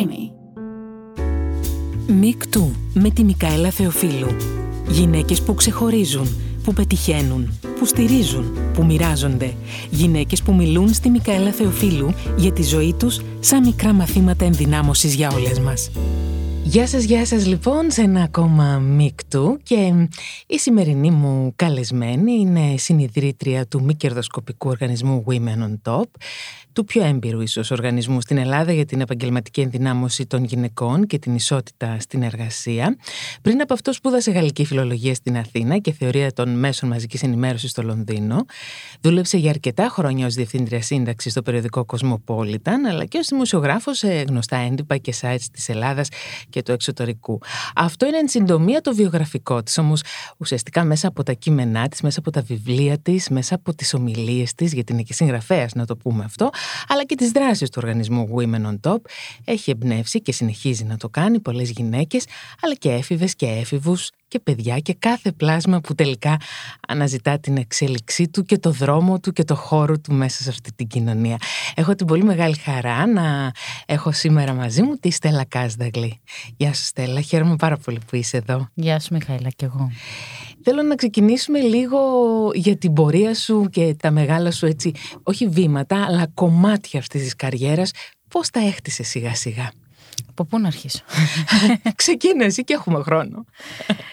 Creamy. Μικτού με τη Μικαέλα Θεοφίλου. Γυναίκες που ξεχωρίζουν, που πετυχαίνουν, που στηρίζουν, που μοιράζονται. Γυναίκες που μιλούν στη Μικαέλα Θεοφίλου για τη ζωή τους σαν μικρά μαθήματα ενδυνάμωσης για όλες μας. Γεια σας, γεια σας λοιπόν σε ένα ακόμα μίκτου και η σημερινή μου καλεσμένη είναι συνειδητρία του μη κερδοσκοπικού οργανισμού Women on Top του πιο έμπειρου ίσως οργανισμού στην Ελλάδα για την επαγγελματική ενδυνάμωση των γυναικών και την ισότητα στην εργασία. Πριν από αυτό σπούδασε γαλλική φιλολογία στην Αθήνα και θεωρία των μέσων μαζικής ενημέρωσης στο Λονδίνο. Δούλεψε για αρκετά χρόνια ως διευθύντρια σύνταξης στο περιοδικό Cosmopolitan αλλά και ως δημοσιογράφος σε γνωστά έντυπα και sites της Ελλάδας και του εξωτερικού. Αυτό είναι εν συντομία το βιογραφικό της, όμως ουσιαστικά μέσα από τα κείμενά της, μέσα από τα βιβλία της, μέσα από τις ομιλίες της, γιατί είναι και συγγραφέας να το πούμε αυτό, αλλά και τις δράσεις του οργανισμού Women on Top, έχει εμπνεύσει και συνεχίζει να το κάνει πολλές γυναίκες, αλλά και έφηβες και έφηβους και παιδιά και κάθε πλάσμα που τελικά αναζητά την εξέλιξή του και το δρόμο του και το χώρο του μέσα σε αυτή την κοινωνία. Έχω την πολύ μεγάλη χαρά να έχω σήμερα μαζί μου τη Στέλλα Κάσδαγλη. Γεια σου Στέλλα, χαίρομαι πάρα πολύ που είσαι εδώ. Γεια σου Μιχαήλα και εγώ. Θέλω να ξεκινήσουμε λίγο για την πορεία σου και τα μεγάλα σου έτσι, όχι βήματα, αλλά κομμάτια αυτής της καριέρας. Πώς τα έχτισες σιγά σιγά; Από πού να αρχίσω; Ξεκίνησε και έχουμε χρόνο.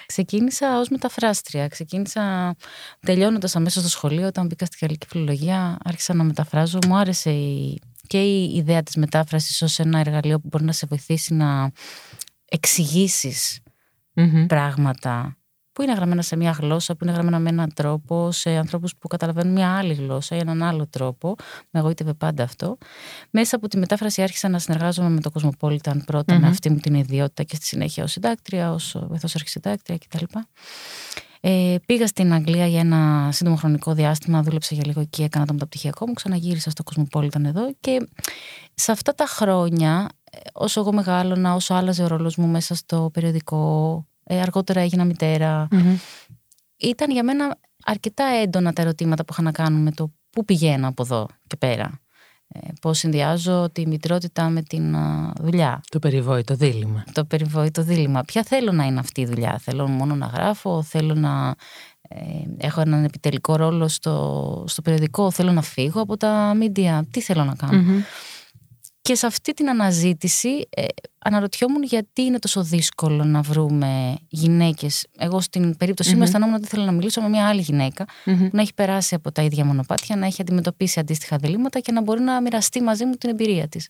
Ξεκίνησα ως μεταφράστρια. Ξεκίνησα τελειώνοντας αμέσως στο σχολείο όταν μπήκα στη γαλλική φιλολογία. Άρχισα να μεταφράζω. Μου άρεσε η... και η ιδέα της μετάφρασης ως ένα εργαλείο που μπορεί να σε βοηθήσει να εξηγησει πράγματα που είναι γραμμένα σε μια γλώσσα, που είναι γραμμένα με έναν τρόπο, σε ανθρώπους που καταλαβαίνουν μια άλλη γλώσσα ή έναν άλλο τρόπο. Με εγωίτευε πάντα αυτό. Μέσα από τη μετάφραση άρχισα να συνεργάζομαι με το Cosmopolitan πρωτα με αυτή μου την ιδιότητα και στη συνέχεια ως συντάκτρια, ως βοηθός αρχισυντάκτρια κτλ. Ε, πήγα στην Αγγλία για ένα σύντομο χρονικό διάστημα, δούλεψα για λίγο εκεί, έκανα το μεταπτυχιακό μου, ξαναγύρισα στο Cosmopolitan εδώ και σε αυτά τα χρόνια, ε, όσο εγώ μεγάλωνα, όσο άλλαζε ο ρόλος μου μέσα στο περιοδικό, ε, αργότερα έγινα Ήταν για μένα αρκετά έντονα τα ερωτήματα που είχα να κάνουν με το πού πηγαίνω από εδώ και πέρα. Ε, πώς συνδυάζω τη μητρότητα με την δουλειά. Το περιβόητο δίλημα. Το περιβόητο δίλημα. Ποια θέλω να είναι αυτή η δουλειά; Θέλω μόνο να γράφω, θέλω να ε, έχω έναν επιτελικό ρόλο στο, στο περιοδικό, θέλω να φύγω από τα μίντια. Τι θέλω να κανω και σε αυτή την αναζήτηση ε, αναρωτιόμουν γιατί είναι τόσο δύσκολο να βρούμε γυναίκες. Εγώ στην περίπτωσή μου αισθανόμουν ότι θέλω να μιλήσω με μια άλλη γυναίκα που να έχει περάσει από τα ίδια μονοπάτια, να έχει αντιμετωπίσει αντίστοιχα διλήμματα και να μπορεί να μοιραστεί μαζί μου την εμπειρία της.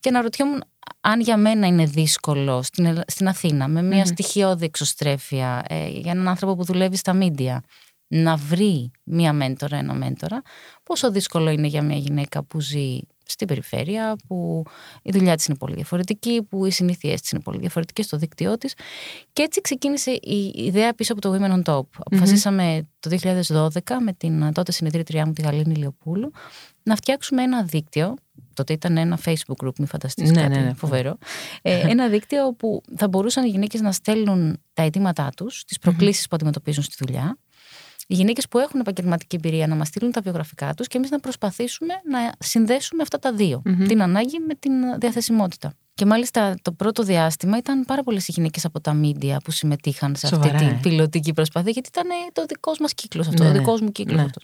Και αναρωτιόμουν αν για μένα είναι δύσκολο στην, στην Αθήνα, με μια στοιχειώδη εξωστρέφεια, ε, για έναν άνθρωπο που δουλεύει στα μίντια, να βρει μία μέντορα, ένα μέντορα, πόσο δύσκολο είναι για μια γυναίκα που ζει στην περιφέρεια, που η δουλειά της είναι πολύ διαφορετική, που οι συνήθειές της είναι πολύ διαφορετικές στο δίκτυό της. Και έτσι ξεκίνησε η ιδέα πίσω από το Women on Top. Αποφασίσαμε το 2012 με την τότε συνεδρίτριά μου, τη Γαλήνη Λιοπούλου, να φτιάξουμε ένα δίκτυο τότε ήταν ένα facebook group, μην φανταστείς ναι, κάτι ναι, ναι. φοβερό. Ε, ένα δίκτυο όπου θα μπορούσαν οι γυναίκες να στέλνουν τα αιτήματά τους, τις προκλήσεις που αντιμετωπίζουν στη δουλειά οι γυναίκες που έχουν επαγγελματική εμπειρία να μας στείλουν τα βιογραφικά τους και εμείς να προσπαθήσουμε να συνδέσουμε αυτά τα δυο Την ανάγκη με την διαθεσιμότητα. Και μάλιστα το πρώτο διάστημα ήταν πάρα πολλές οι γυναίκες από τα μίντια που συμμετείχαν σε αυτή την ε. πιλωτική προσπάθεια, γιατί ήταν το δικός μας κύκλος αυτό, ναι, ο δικός μου κύκλος ναι. αυτός.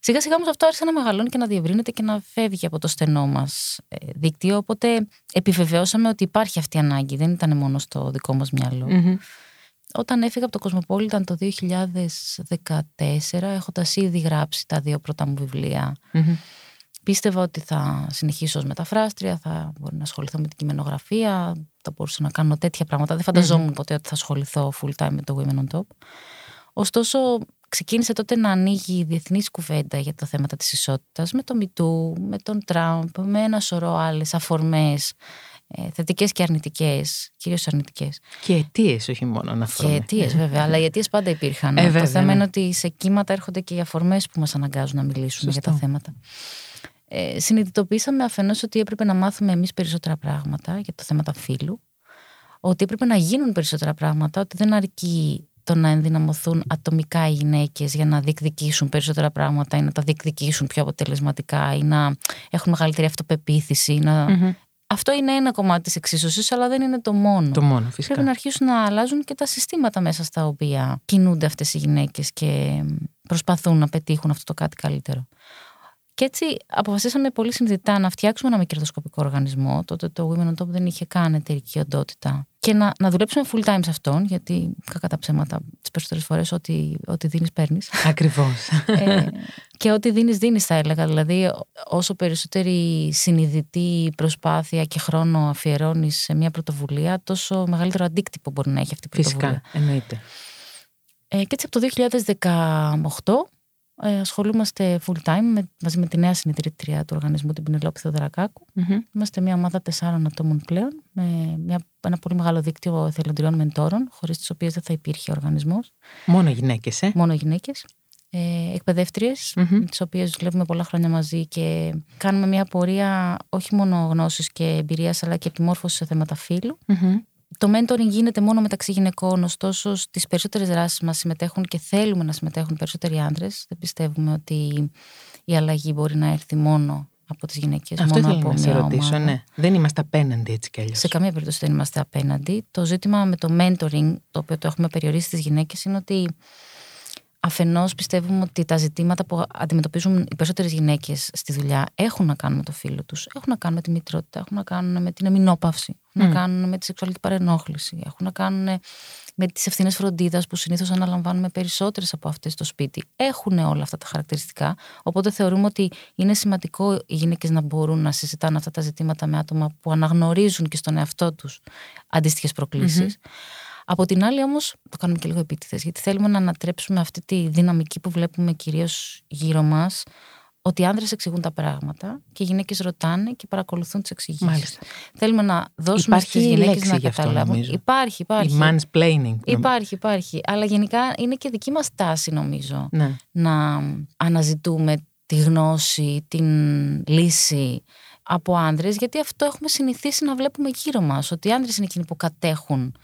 Σιγά σιγά όμως αυτό άρχισε να μεγαλώνει και να διευρύνεται και να φεύγει από το στενό μας ε, δίκτυο. Οπότε επιβεβαιώσαμε ότι υπάρχει αυτή η ανάγκη. Δεν ήταν μόνο στο δικό μας μυαλο όταν έφυγα από το Κοσμοπόλιταν το 2014, έχοντα ήδη γράψει τα δύο πρώτα μου βιβλια πίστευα ότι θα συνεχίσω ως μεταφράστρια, θα μπορεί να ασχοληθώ με την κειμενογραφία, θα μπορούσα να κάνω τέτοια πράγματα. Δεν φανταζόμουν ποτέ ότι θα ασχοληθώ full time με το Women on Top. Ωστόσο, ξεκίνησε τότε να ανοίγει η διεθνής κουβέντα για τα θέματα της ισότητας με το Μητού, με τον Τραμπ, με ένα σωρό άλλες αφορμές ε, θετικές και αρνητικές, κυρίως αρνητικές. Και αιτίες, όχι μόνο να Και αιτίες, βέβαια, αλλά οι αιτίες πάντα υπήρχαν. Ε, το θέμα ναι. είναι ότι σε κύματα έρχονται και οι αφορμές που μας αναγκάζουν να μιλήσουμε για τα θέματα. Ε, συνειδητοποίησαμε αφενός ότι έπρεπε να μάθουμε εμείς περισσότερα πράγματα για το θέματα φύλου, ότι έπρεπε να γίνουν περισσότερα πράγματα, ότι δεν αρκεί το να ενδυναμωθούν ατομικά οι γυναίκες για να διεκδικήσουν περισσότερα πράγματα ή να τα διεκδικήσουν πιο αποτελεσματικά ή να έχουν μεγαλύτερη αυτοπεποίθηση, να Αυτό είναι ένα κομμάτι της εξίσωσης, αλλά δεν είναι το μόνο. Το μόνο, φυσικά. Πρέπει να αρχίσουν να αλλάζουν και τα συστήματα μέσα στα οποία κινούνται αυτές οι γυναίκες και προσπαθούν να πετύχουν αυτό το κάτι καλύτερο. Και έτσι αποφασίσαμε πολύ συνειδητά να φτιάξουμε ένα μη κερδοσκοπικό οργανισμό. Τότε το Women on Top δεν είχε καν εταιρική οντότητα. Και να, να δουλέψουμε full time σε αυτόν, γιατί κακά τα ψέματα τις περισσότερες φορές ό,τι, ό,τι δίνεις, παίρνεις. Ακριβώς. ε, και ό,τι δίνεις, δίνεις, θα έλεγα. Δηλαδή, όσο περισσότερη συνειδητή προσπάθεια και χρόνο αφιερώνεις σε μια πρωτοβουλία, τόσο μεγαλύτερο αντίκτυπο μπορεί να έχει αυτή η πρωτοβουλία. Φυσικά, εννοείται. Ε, και έτσι από το 2018 ε, ασχολούμαστε full time με, μαζί με τη νέα συνειδητρία του οργανισμού, την Πινελόπη Είμαστε μια ομάδα τεσσάρων ατόμων πλέον, με μια, ένα πολύ μεγάλο δίκτυο εθελοντριών μεντόρων, χωρίς τις οποίες δεν θα υπήρχε οργανισμός. Μόνο γυναίκες, ε; Μόνο γυναίκες. Ε, εκπαιδεύτριες, mm-hmm. με τις οποίες δουλεύουμε πολλά χρόνια μαζί και κάνουμε μια πορεία όχι μόνο γνώσης και εμπειρίας, αλλά και επιμόρφωσης σε θέματα φύλου. Το mentoring γίνεται μόνο μεταξύ γυναικών, ωστόσο στις περισσότερες δράσεις μας συμμετέχουν και θέλουμε να συμμετέχουν περισσότεροι άντρες. Δεν πιστεύουμε ότι η αλλαγή μπορεί να έρθει μόνο από τις γυναίκες. Αυτό μόνο από να σε ρωτήσω, ναι. Δεν είμαστε απέναντι έτσι κι αλλιώς. Σε καμία περίπτωση δεν είμαστε απέναντι. Το ζήτημα με το mentoring, το οποίο το έχουμε περιορίσει στις γυναίκες, είναι ότι Αφενός, πιστεύουμε ότι τα ζητήματα που αντιμετωπίζουν οι περισσότερες γυναίκες στη δουλειά έχουν να κάνουν με το φίλο τους, έχουν να κάνουν με τη μητρότητα, έχουν να κάνουν με την εμεινόπαυση, έχουν να κάνουν με τη σεξουαλική παρενόχληση, έχουν να κάνουν με τις ευθύνες φροντίδας που συνήθως αναλαμβάνουμε περισσότερες από αυτές στο σπίτι. Έχουν όλα αυτά τα χαρακτηριστικά. Οπότε θεωρούμε ότι είναι σημαντικό οι γυναίκες να μπορούν να συζητάνε αυτά τα ζητήματα με άτομα που αναγνωρίζουν και στον εαυτό τους αντίστοιχες από την άλλη, όμως, το κάνουμε και λίγο επίτηδες, γιατί θέλουμε να ανατρέψουμε αυτή τη δυναμική που βλέπουμε κυρίως γύρω μας, ότι οι άνδρες εξηγούν τα πράγματα και οι γυναίκες ρωτάνε και παρακολουθούν τις εξηγήσεις. Θέλουμε να δώσουμε στις γυναίκες να καταλάβουν. Αυτό, υπάρχει, υπάρχει. Η mansplaining. Υπάρχει, υπάρχει. Αλλά γενικά είναι και δική μας τάση, νομίζω, ναι. να αναζητούμε τη γνώση, την λύση από άντρε, γιατί αυτό έχουμε συνηθίσει να βλέπουμε γύρω μας. Ότι οι άντρε είναι εκείνοι που κατέχουν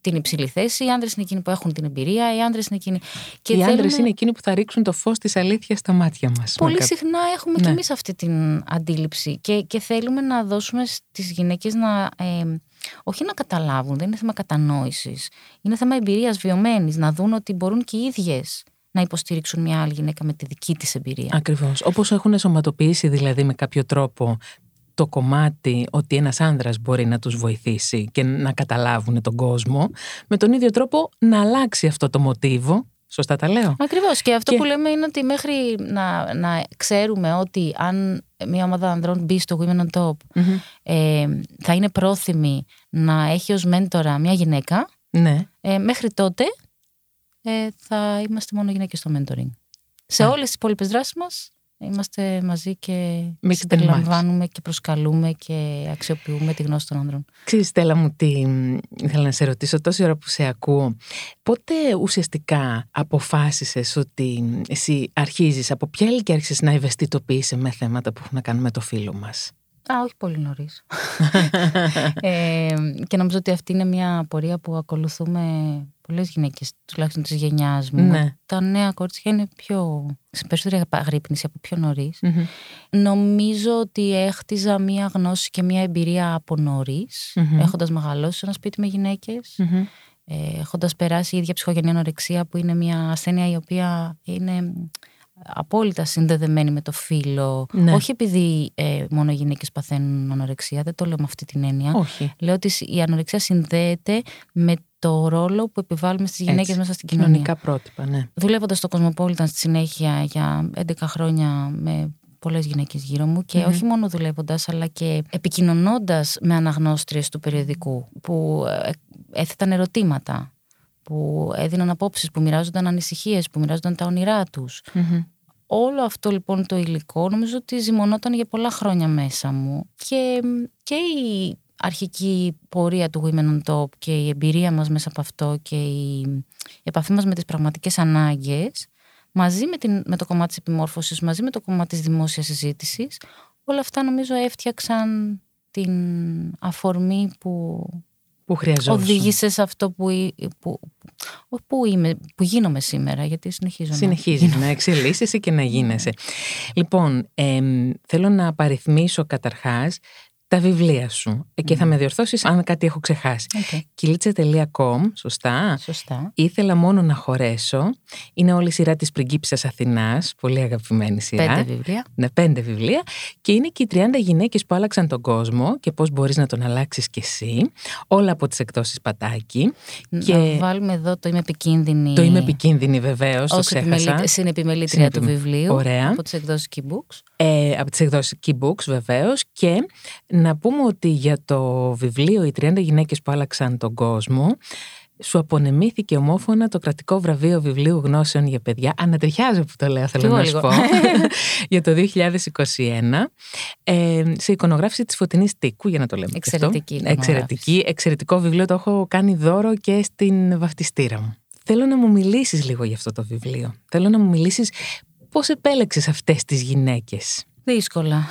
την υψηλή θέση, οι άντρε είναι εκείνοι που έχουν την εμπειρία, οι άντρε είναι εκείνοι. Και οι θέλουμε... άντρε είναι εκείνοι που θα ρίξουν το φως της αλήθειας στα μάτια μας. Πολύ συχνά έχουμε ναι. κι εμείς αυτή την αντίληψη και, και θέλουμε να δώσουμε στις γυναίκες να. Ε, όχι να καταλάβουν, δεν είναι θέμα κατανόησης. Είναι θέμα εμπειρίας βιωμένης, να δουν ότι μπορούν και οι ίδιες να υποστηρίξουν μια άλλη γυναίκα με τη δική της εμπειρία. Ακριβώς. Όπως έχουν σωματοποιήσει δηλαδή με κάποιο τρόπο το κομμάτι ότι ένας άνδρας μπορεί να τους βοηθήσει και να καταλάβουν τον κόσμο, με τον ίδιο τρόπο να αλλάξει αυτό το μοτίβο Σωστά τα λέω; Ακριβώς. Και αυτό που λέμε είναι ότι μέχρι να, να ξέρουμε ότι αν μια ομάδα ανδρών μπει στο Women on Top, ε, θα είναι πρόθυμη να έχει ως μέντορα μια γυναίκα. Ναι. Ε, μέχρι τότε ε, θα είμαστε μόνο γυναίκες στο mentoring. Σε όλες τις υπόλοιπες δράσεις μας Είμαστε μαζί και συμπεριλαμβάνουμε και προσκαλούμε και αξιοποιούμε τη γνώση των άνδρων. Ξέρεις Στέλλα μου τι ήθελα να σε ρωτήσω τόση ώρα που σε ακούω. Πότε ουσιαστικά αποφάσισες ότι εσύ αρχίζεις, από ποια ηλικία άρχισες να ευαισθητοποιείσαι με θέματα που έχουν να κάνουν με το φίλο μας; Α, όχι πολύ νωρίς. ε, και νομίζω ότι αυτή είναι μια πορεία που ακολουθούμε πολλές γυναίκες, τουλάχιστον της γενιάς μου. Ναι. Τα νέα κορίτσια είναι πιο. σε περισσότερη αγρύπνηση από πιο νωρι Νομίζω ότι έχτιζα μια γνώση και μια εμπειρία από νωρίς, mm-hmm. έχοντας μεγαλώσει σε ένα σπίτι με γυναίκες. Ε, έχοντας περάσει η ίδια ψυχογενή ανορεξία, που είναι μια ασθένεια η οποία είναι απόλυτα συνδεδεμένη με το φύλλο. Ναι. Όχι επειδή ε, μόνο οι γυναίκες παθαίνουν ανορεξία, δεν το λέω με αυτή την έννοια. Όχι. Λέω ότι η ανορεξία συνδέεται με το ρόλο που επιβάλλουμε στις γυναίκες μέσα στην κοινωνία. Κοινωνικά πρότυπα, ναι. Δουλεύοντας στο Κοσμοπόλιταν στη συνέχεια για 11 χρόνια με πολλές γυναίκες γύρω μου και όχι μόνο δουλεύοντας αλλά και επικοινωνώντας με αναγνώστριες του περιοδικού που ε, έθεταν ερωτήματα που έδιναν απόψεις, που μοιράζονταν ανησυχίες, που μοιράζονταν τα όνειρά τους. Όλο αυτό λοιπόν το υλικό νομίζω ότι ζυμωνόταν για πολλά χρόνια μέσα μου και, και η αρχική πορεία του Women on Top και η εμπειρία μας μέσα από αυτό και η επαφή μας με τις πραγματικές ανάγκες μαζί με, την, με το κομμάτι της επιμόρφωσης, μαζί με το κομμάτι της δημόσιας συζήτησης όλα αυτά νομίζω έφτιαξαν την αφορμή που που χρειαζόταν. Οδήγησε σε αυτό που, που, που, είμαι, που γίνομαι σήμερα, γιατί συνεχίζω Συνεχίζεις να, να εξελίσσεσαι και να γίνεσαι. Λοιπόν, θέλω να απαριθμίσω καταρχάς τα βιβλία σου. Και θα με διορθώσεις αν κάτι έχω ξεχάσει. Okay. Κιλίτσα.com, σωστά. Σωστά. Ήθελα μόνο να χωρέσω. Είναι όλη η σειρά της πριγκίψας Αθηνάς. Πολύ αγαπημένη σειρά. Πέντε βιβλία. Ναι, πέντε βιβλία. Και είναι και οι 30 γυναίκες που άλλαξαν τον κόσμο και πώς μπορείς να τον αλλάξεις κι εσύ. Όλα από τις εκδόσεις Πατάκη. Να Και βάλουμε εδώ το είμαι επικίνδυνη. το είμαι επικίνδυνη βεβαίως, το Ως ξέχασα. επιμελη- συνεπιμελήτρια του Συνεπιμ- βιβλίου. Ωραία. Από τις εκδόσεις Keybooks. Ε, από τις εκδόσεις Keybooks βεβαίως και να πούμε ότι για το βιβλίο «Οι 30 γυναίκες που άλλαξαν τον κόσμο» σου απονεμήθηκε ομόφωνα το κρατικό βραβείο βιβλίου γνώσεων για παιδιά. Ανατριχιάζω που το λέω, θέλω Κι εγώ να σου λίγο. πω. για το 2021. Ε, σε εικονογράφηση της Φωτεινής Τίκου, για να το λέμε και αυτό. Εξαιρετική εικονογράφηση. Εξαιρετική. Εξαιρετικό βιβλίο, το έχω κάνει δώρο και στην βαφτιστήρα μου. Θέλω να μου μιλήσεις λίγο για αυτό το βιβλίο. Θέλω να μου μιλήσεις πώς επέλεξες αυτές τις γυναίκες. Δύσκολα.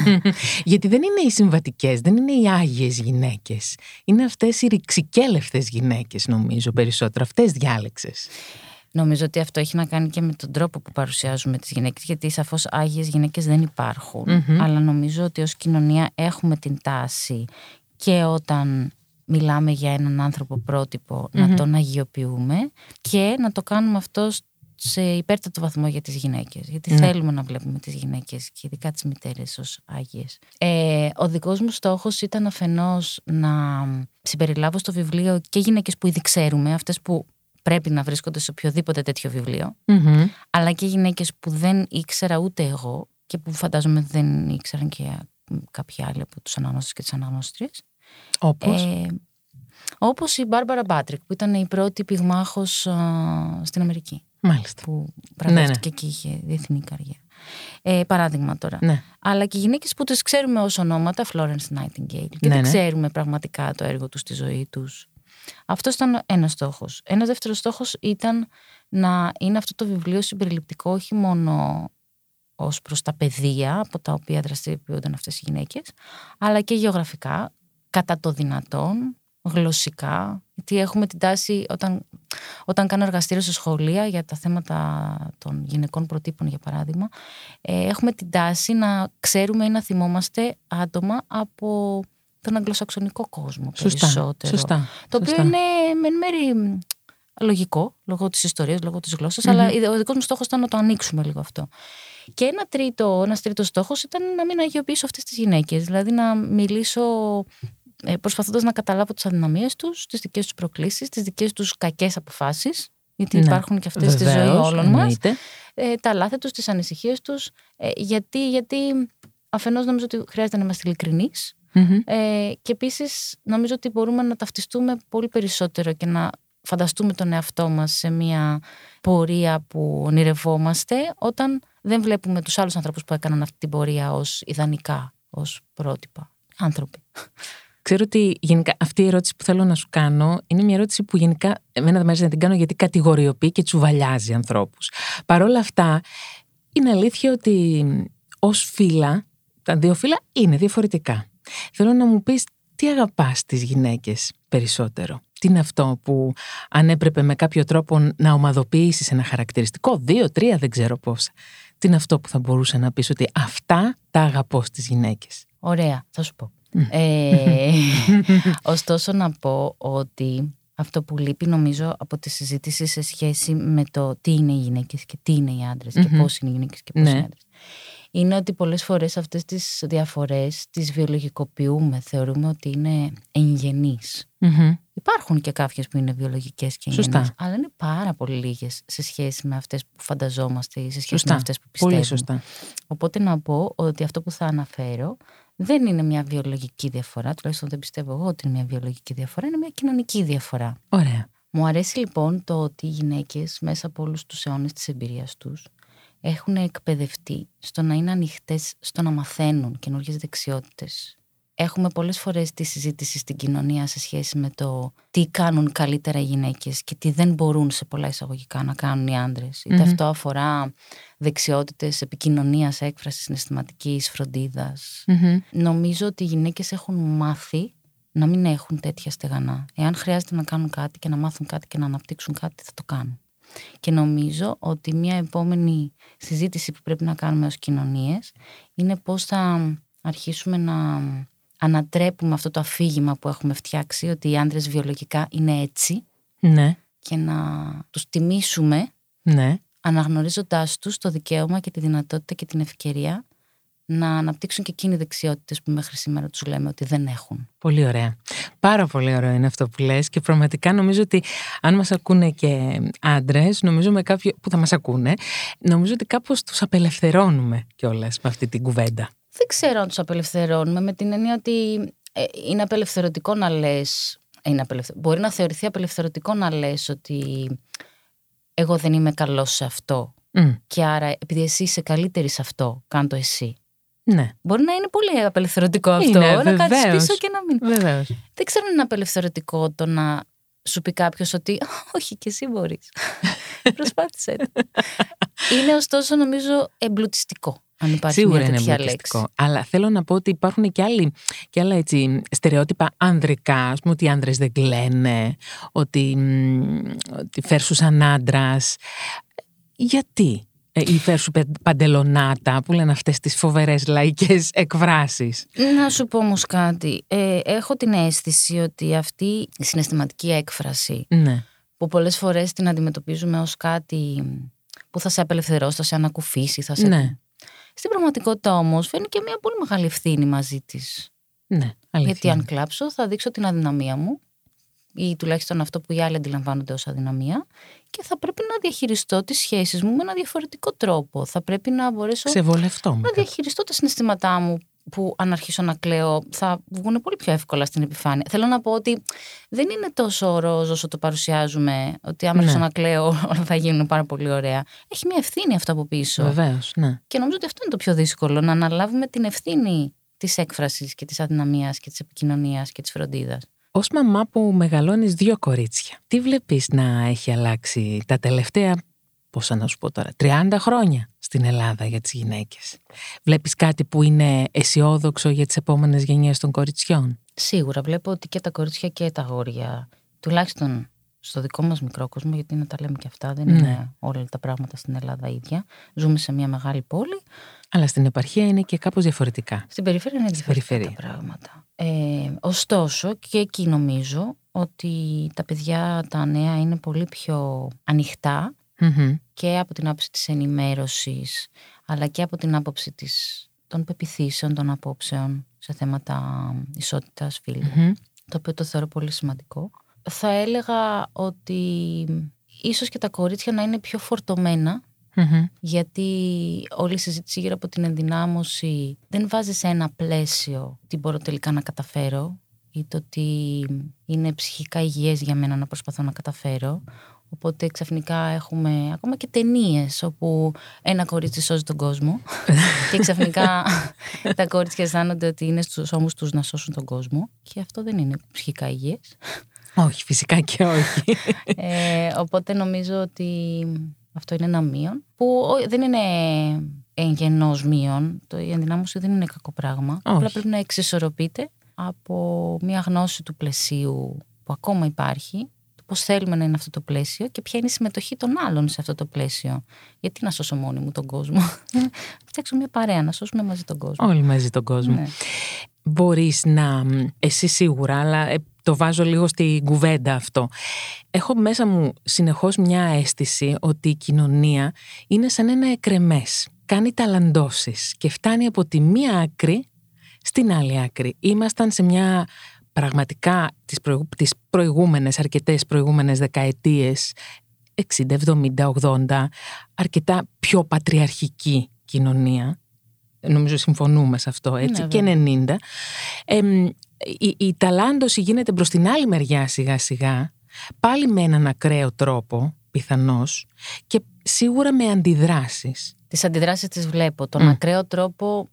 Γιατί δεν είναι οι συμβατικές, δεν είναι οι άγιες γυναίκες. Είναι αυτές οι ρηξικέλευτες γυναίκες νομίζω περισσότερο. Αυτές διάλεξες. Νομίζω ότι αυτό έχει να κάνει και με τον τρόπο που παρουσιάζουμε τις γυναίκες γιατί σαφώς άγιες γυναίκες δεν υπάρχουν Μμμ. αλλά νομίζω ότι ως κοινωνία έχουμε την τάση και όταν μιλάμε για έναν άνθρωπο πρότυπο να τον αγιοποιούμε και να το κάνουμε αυτό σε υπέρτατο βαθμό για τις γυναίκες γιατί Ναι. θέλουμε να βλέπουμε τις γυναίκες και ειδικά τις μητέρες ως άγιες. Ε, ο δικός μου στόχος ήταν αφενός να συμπεριλάβω στο βιβλίο και γυναίκες που ήδη ξέρουμε, αυτές που πρέπει να βρίσκονται σε οποιοδήποτε τέτοιο βιβλίο, Μμμ. αλλά και γυναίκες που δεν ήξερα ούτε εγώ και που φαντάζομαι δεν ήξεραν και κάποιοι άλλοι από τους αναγνώστες και τις αναγνώστριες. Όπως; Ε, όπως η Μπάρμπαρα Μπάτρικ που ήταν η πρώτη πυγμάχος α, στην Αμερική Μάλιστα. που ναι. βραβεύτηκε και είχε διεθνή καριέρα. Ε, παράδειγμα τώρα. Ναι. Αλλά και γυναίκες που τις ξέρουμε ως ονόματα, Florence Nightingale, και Ναι, δεν ναι. ξέρουμε πραγματικά το έργο τους, τη ζωή τους. Αυτός ήταν ένας στόχος. Ένας δεύτερος στόχος ήταν να είναι αυτό το βιβλίο συμπεριληπτικό όχι μόνο ως προς τα πεδία από τα οποία δραστηριοποιούνταν αυτές οι γυναίκες, αλλά και γεωγραφικά, κατά το δυνατόν, γλωσσικά, γιατί έχουμε την τάση όταν, όταν κάνω εργαστήριο σε σχολεία για τα θέματα των γυναικών προτύπων για παράδειγμα, ε, έχουμε την τάση να ξέρουμε ή να θυμόμαστε άτομα από τον αγγλοσαξονικό κόσμο Σωστά. περισσότερο. Σωστά. Το οποίο Σωστά. είναι μεν μέρη μ, λογικό, λόγω της ιστορίας, λόγω της γλωσσας αλλά ο δικός μου στόχος ήταν να το ανοίξουμε λίγο αυτό. Και ένα τρίτο, ένας τρίτος στόχος ήταν να μην αγιοποιήσω αυτές τις γυναίκες, δηλαδή να μιλήσω ε, προσπαθώντας να καταλάβω τις αδυναμίες τους, τις δικές τους προκλήσεις, τις δικές τους κακές αποφάσεις, γιατί Ναι. υπάρχουν και αυτές στη ζωή Βεβαίως, όλων μας, εννοείται. ε, τα λάθη τους, τις ανησυχίες τους, ε, γιατί, γιατί αφενός νομίζω ότι χρειάζεται να είμαστε ειλικρινείς, Μμμ. ε, και επίσης νομίζω ότι μπορούμε να ταυτιστούμε πολύ περισσότερο και να φανταστούμε τον εαυτό μας σε μια πορεία που ονειρευόμαστε όταν δεν βλέπουμε τους άλλους ανθρώπους που έκαναν αυτή την πορεία ως ιδανικά, ως πρότυπα άνθρωποι. Ξέρω ότι γενικά αυτή η ερώτηση που θέλω να σου κάνω είναι μια ερώτηση που γενικά εμένα δεν μου αρέσει να την κάνω γιατί κατηγοριοποιεί και τσουβαλιάζει ανθρώπους. Παρ' όλα αυτά είναι αλήθεια ότι ως φύλλα, τα δύο φύλλα είναι διαφορετικά. Θέλω να μου πεις τι αγαπάς τις γυναίκες περισσότερο; Τι είναι αυτό που αν έπρεπε με κάποιο τρόπο να ομαδοποιήσεις ένα χαρακτηριστικό, δύο, τρία, δεν ξέρω πόσα. Τι είναι αυτό που θα μπορούσε να πεις ότι αυτά τα αγαπώ στις γυναίκες; Ωραία, θα σου πω. Ε, ωστόσο να πω ότι αυτό που λείπει νομίζω από τη συζήτηση σε σχέση με το τι είναι οι γυναίκες και τι είναι οι άντρες και πώς είναι οι γυναίκες και πώς Ναι. είναι οι άντρες. Είναι ότι πολλές φορές αυτές τις διαφορές τις βιολογικοποιούμε, θεωρούμε ότι είναι εγγενείς. Μμμ. Υπάρχουν και κάποιες που είναι βιολογικές και Σωστά. εγγενείς, αλλά είναι πάρα πολύ λίγες σε σχέση με αυτές που φανταζόμαστε ή σε σχέση Σωστά. με αυτές που πιστεύουμε. Πολύ σωστά. Οπότε να πω ότι αυτό που θα αναφέρω δεν είναι μια βιολογική διαφορά, τουλάχιστον δεν πιστεύω εγώ ότι είναι μια βιολογική διαφορά, είναι μια κοινωνική διαφορά. Ωραία. Μου αρέσει λοιπόν το ότι οι γυναίκες μέσα από όλους τους αιώνες της εμπειρίας τους έχουν εκπαιδευτεί στο να είναι ανοιχτές στο να μαθαίνουν καινούργιες δεξιότητες. Έχουμε πολλές φορές τη συζήτηση στην κοινωνία σε σχέση με το τι κάνουν καλύτερα οι γυναίκες και τι δεν μπορούν σε πολλά εισαγωγικά να κάνουν οι άντρες. Είτε αυτό αφορά δεξιότητες επικοινωνίας, έκφρασης, συναισθηματικής, φροντίδας. Μμμ. Νομίζω ότι οι γυναίκες έχουν μάθει να μην έχουν τέτοια στεγανά. Εάν χρειάζεται να κάνουν κάτι και να μάθουν κάτι και να αναπτύξουν κάτι, θα το κάνουν. Και νομίζω ότι μια επόμενη συζήτηση που πρέπει να κάνουμε ως κοινωνίες είναι πώς θα αρχίσουμε να ανατρέπουμε αυτό το αφήγημα που έχουμε φτιάξει ότι οι άντρες βιολογικά είναι έτσι Ναι, και να τους τιμήσουμε ναι. αναγνωρίζοντάς τους το δικαίωμα και τη δυνατότητα και την ευκαιρία να αναπτύξουν και εκείνοι οι δεξιότητες που μέχρι σήμερα τους λέμε ότι δεν έχουν. Πολύ ωραία. Πάρα πολύ ωραίο είναι αυτό που λες και πραγματικά νομίζω ότι αν μας ακούνε και άντρες, νομίζω με κάποιο, που θα μας ακούνε, νομίζω ότι κάπως τους απελευθερώνουμε κιόλας με αυτή την κουβέντα. Δεν ξέρω αν τους απελευθερώνουμε με την έννοια ότι ε, είναι απελευθερωτικό να λες είναι απελευθε... Μπορεί να θεωρηθεί απελευθερωτικό να λες ότι εγώ δεν είμαι καλός σε αυτό Μμ, και άρα επειδή εσύ είσαι καλύτερη σε αυτό, κάντο εσύ. ναι, Μπορεί να είναι πολύ απελευθερωτικό αυτό, Είναι, να κάτσεις βεβαίως. πίσω και να μην. βεβαίως. Δεν ξέρω αν είναι απελευθερωτικό το να σου πει κάποιος ότι όχι και εσύ μπορείς. Προσπάθησε. το». είναι ωστόσο νομίζω εμπλουτιστικό αν υπάρχει Σίγουρα μια είναι τέτοια εμπλουτιστικό. λέξη. Αλλά θέλω να πω ότι υπάρχουν και, άλλοι, και άλλα έτσι, στερεότυπα ανδρικά, ας πούμε ότι οι άνδρες δεν κλαίνε, ότι, μ, ότι φέρσου σαν άντρας. Γιατί ε, η φέρσου πε- παντελονάτα που λένε αυτές τις φοβερές λαϊκές εκφράσεις. Να σου πω όμως κάτι. Ε, έχω την αίσθηση ότι αυτή η συναισθηματική έκφραση Ναι, που πολλές φορές την αντιμετωπίζουμε ως κάτι που θα σε απελευθερώσει, θα σε ανακουφίσει, θα σε... ναι, Στην πραγματικότητα όμως φέρνει και μια πολύ μεγάλη ευθύνη μαζί της. ναι, αλήθεια. Γιατί αν κλάψω θα δείξω την αδυναμία μου ή τουλάχιστον αυτό που οι άλλοι αντιλαμβάνονται ως αδυναμία και θα πρέπει να διαχειριστώ τις σχέσεις μου με ένα διαφορετικό τρόπο. Θα πρέπει να μπορέσω Ξεβολευτώ να μετά. διαχειριστώ τα συναισθήματά μου που αν αρχίσω να κλαίω θα βγουν πολύ πιο εύκολα στην επιφάνεια. Θέλω να πω ότι δεν είναι τόσο ροζ όσο το παρουσιάζουμε, ότι άμα Ναι. αρχίσω να κλαίω όλα θα γίνουν πάρα πολύ ωραία. Έχει μια ευθύνη αυτό από πίσω. Βεβαίως, ναι. Και νομίζω ότι αυτό είναι το πιο δύσκολο, να αναλάβουμε την ευθύνη της έκφρασης και της αδυναμίας και της επικοινωνίας και της φροντίδας. Ως μαμά που μεγαλώνεις δύο κορίτσια, τι βλέπεις να έχει αλλάξει τα τελευταία, πόσα να σου πω τώρα, 30 χρόνια; Στην Ελλάδα για τις γυναίκες. Βλέπεις κάτι που είναι αισιόδοξο για τις επόμενες γενιές των κοριτσιών; Σίγουρα βλέπω ότι και τα κορίτσια και τα αγόρια, τουλάχιστον στο δικό μας μικρό κόσμο, γιατί να τα λέμε και αυτά, δεν Ναι. είναι όλα τα πράγματα στην Ελλάδα ίδια. Ζούμε σε μια μεγάλη πόλη. Αλλά στην επαρχία είναι και κάπως διαφορετικά. Στην περιφέρεια είναι Στην διαφορετικά τα περιφέρεια. πράγματα. Ε, ωστόσο, και εκεί νομίζω ότι τα παιδιά, τα νέα είναι πολύ πιο ανοιχτά Μμμ. Και από την άποψη της ενημέρωσης, αλλά και από την άποψη της, των πεπιθήσεων, των απόψεων σε θέματα ισότητας φύλου, Μμμ. το οποίο το θεωρώ πολύ σημαντικό. Θα έλεγα ότι ίσως και τα κορίτσια να είναι πιο φορτωμένα Μμμ. γιατί όλη η συζήτηση γύρω από την ενδυνάμωση δεν βάζει σε ένα πλαίσιο τι μπορώ τελικά να καταφέρω ή το ότι είναι ψυχικά υγιές για μένα να προσπαθώ να καταφέρω. Οπότε ξαφνικά έχουμε ακόμα και ταινίες όπου ένα κορίτσι σώζει τον κόσμο και ξαφνικά τα κορίτσια αισθάνονται ότι είναι στους ώμους τους να σώσουν τον κόσμο και αυτό δεν είναι ψυχικά υγιές. Όχι, φυσικά και όχι. Ε, οπότε νομίζω ότι αυτό είναι ένα μείον που ο- δεν είναι εγγενώς μείον. Το, η ενδυνάμωση δεν είναι κακό πράγμα. Όχι. Απλά πρέπει να εξισορροπείται από μια γνώση του πλαισίου που ακόμα υπάρχει, του πώς θέλουμε να είναι αυτό το πλαίσιο και ποια είναι η συμμετοχή των άλλων σε αυτό το πλαίσιο. Γιατί να σώσω μόνη μου τον κόσμο; Φτιάξω μια παρέα, να σώσουμε μαζί τον κόσμο. Όλοι μαζί τον κόσμο. Ναι. μπορείς να, εσύ σίγουρα, αλλά ε, το βάζω λίγο στην κουβέντα αυτό. Έχω μέσα μου συνεχώς μια αίσθηση ότι η κοινωνία είναι σαν ένα εκρεμές. Κάνει ταλαντώσεις και φτάνει από τη μία άκρη στην άλλη άκρη. Ήμασταν σε μια πραγματικά τις, προηγου... τις προηγούμενες, αρκετές προηγούμενες δεκαετίες, 60, 70, 80, αρκετά πιο πατριαρχική κοινωνία. Νομίζω συμφωνούμε σε αυτό, έτσι, Ναι, και 90. Εμ, η, η ταλάντωση γίνεται προς την άλλη μεριά σιγά σιγά, πάλι με έναν ακραίο τρόπο, πιθανώς, και σίγουρα με αντιδράσεις. τις αντιδράσεις τις βλέπω. Τον Μμ. ακραίο τρόπο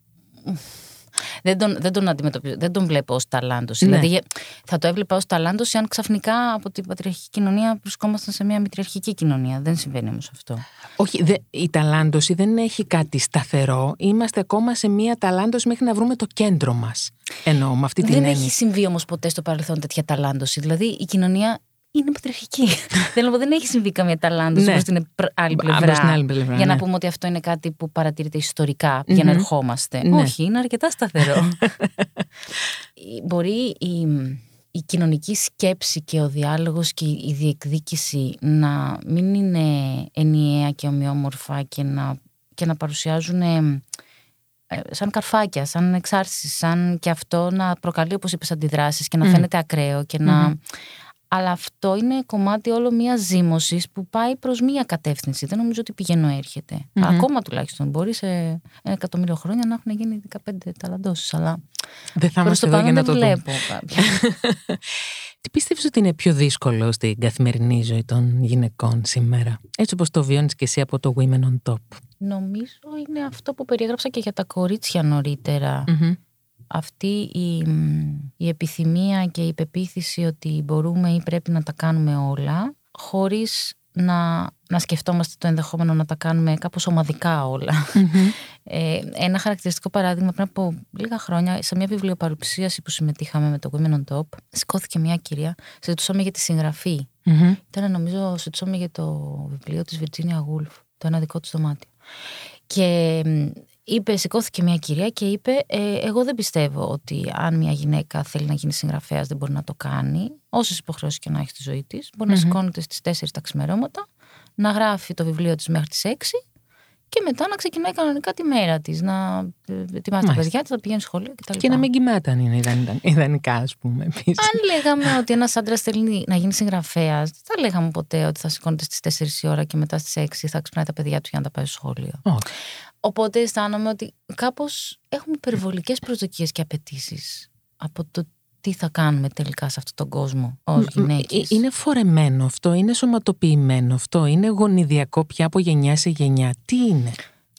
δεν τον, δεν τον αντιμετωπίζω, δεν τον βλέπω ως ταλάντωση. Ναι. Δηλαδή θα το έβλεπα ως ταλάντωση αν ξαφνικά από την πατριαρχική κοινωνία βρισκόμασταν σε μια μητριαρχική κοινωνία. Δεν συμβαίνει όμως αυτό. Όχι, δε, η ταλάντωση δεν έχει κάτι σταθερό. Είμαστε ακόμα σε μία ταλάντωση μέχρι να βρούμε το κέντρο μας. Εννοώ με αυτή την δεν έννοια. έχει συμβεί όμως ποτέ στο παρελθόν τέτοια ταλάντωση. Δηλαδή η κοινωνία είναι πατριαρχική. Θέλω να πω, δεν έχει συμβεί καμία ταλάντωση Ναι. προς την άλλη Α, πλευρά. προς την άλλη πλευρά, για να ναι. πούμε ότι αυτό είναι κάτι που παρατηρείται ιστορικά για να Μμμ. ερχόμαστε. Ναι. Όχι, είναι αρκετά σταθερό. Μπορεί η, η κοινωνική σκέψη και ο διάλογος και η διεκδίκηση να μην είναι ενιαία και ομοιόμορφα και να, και να παρουσιάζουν ε, ε, σαν καρφάκια, σαν εξάρσεις, σαν και αυτό να προκαλεί, όπως είπες, αντιδράσεις και να Μμ. φαίνεται ακραίο και να... Μμμ. Αλλά αυτό είναι κομμάτι όλο μιας ζήμωση που πάει προς μία κατεύθυνση. Δεν νομίζω ότι πηγαίνω έρχεται. Μμμ. Ακόμα τουλάχιστον. Μπορεί σε ένα εκατομμύριο χρόνια να έχουν γίνει 15 ταλαντώσεις. Αλλά Δεν θα προς είμαστε το εδώ για παρόν να δεν το δούμε. βλέπω κάποια. Τι πιστεύεις ότι είναι πιο δύσκολο στην καθημερινή ζωή των γυναικών σήμερα, έτσι όπως το βιώνεις και εσύ από το Women on Top; Νομίζω είναι αυτό που περιέγραψα και για τα κορίτσια νωρίτερα. Μμμ. Αυτή η, η επιθυμία και η πεποίθηση ότι μπορούμε ή πρέπει να τα κάνουμε όλα χωρίς να, να σκεφτόμαστε το ενδεχόμενο να τα κάνουμε κάπως ομαδικά όλα. Ε, ένα χαρακτηριστικό παράδειγμα πριν από λίγα χρόνια σε μια βιβλιοπαρουσίαση που συμμετείχαμε με το Women on Top σηκώθηκε μια κυρία, συζητούσαμε για τη συγγραφή Μμμ. ήταν νομίζω συζητούσαμε για το βιβλίο της Virginia Woolf, το ένα δικό της δωμάτιο. Και μ, είπε, σηκώθηκε μια κυρία και είπε ε, εγώ δεν πιστεύω ότι αν μια γυναίκα θέλει να γίνει συγγραφέας δεν μπορεί να το κάνει, όσες υποχρεώσεις και να έχει στη ζωή της, μπορεί να Μμμ. σηκώνεται στις 4 τα ξημερώματα, να γράφει το βιβλίο της μέχρι τις 6 και μετά να ξεκινάει κανονικά τη μέρα της, να ε, ετοιμάσει τα Μάλιστα. παιδιά της, να πηγαίνει σχολείο κτλ. Και να μην κοιμάται αν είναι ιδανικά- ιδανικά, ας πούμε. Επίσης. Αν λέγαμε ότι ένας άντρας θέλει να γίνει συγγραφέας, δεν θα λέγαμε ποτέ ότι θα σηκώνεται στις 4 η ώρα και μετά στις 6 θα ξυπνάει τα παιδιά του για να τα πάει στο σχολείο. Όχι. Οπότε αισθάνομαι ότι κάπως έχουμε υπερβολικές προσδοκίες και απαιτήσεις από το τι θα κάνουμε τελικά σε αυτόν τον κόσμο ως γυναίκες. Ε, Είναι φορεμένο αυτό, είναι σωματοποιημένο αυτό, είναι γονιδιακό πια από γενιά σε γενιά. Τι είναι;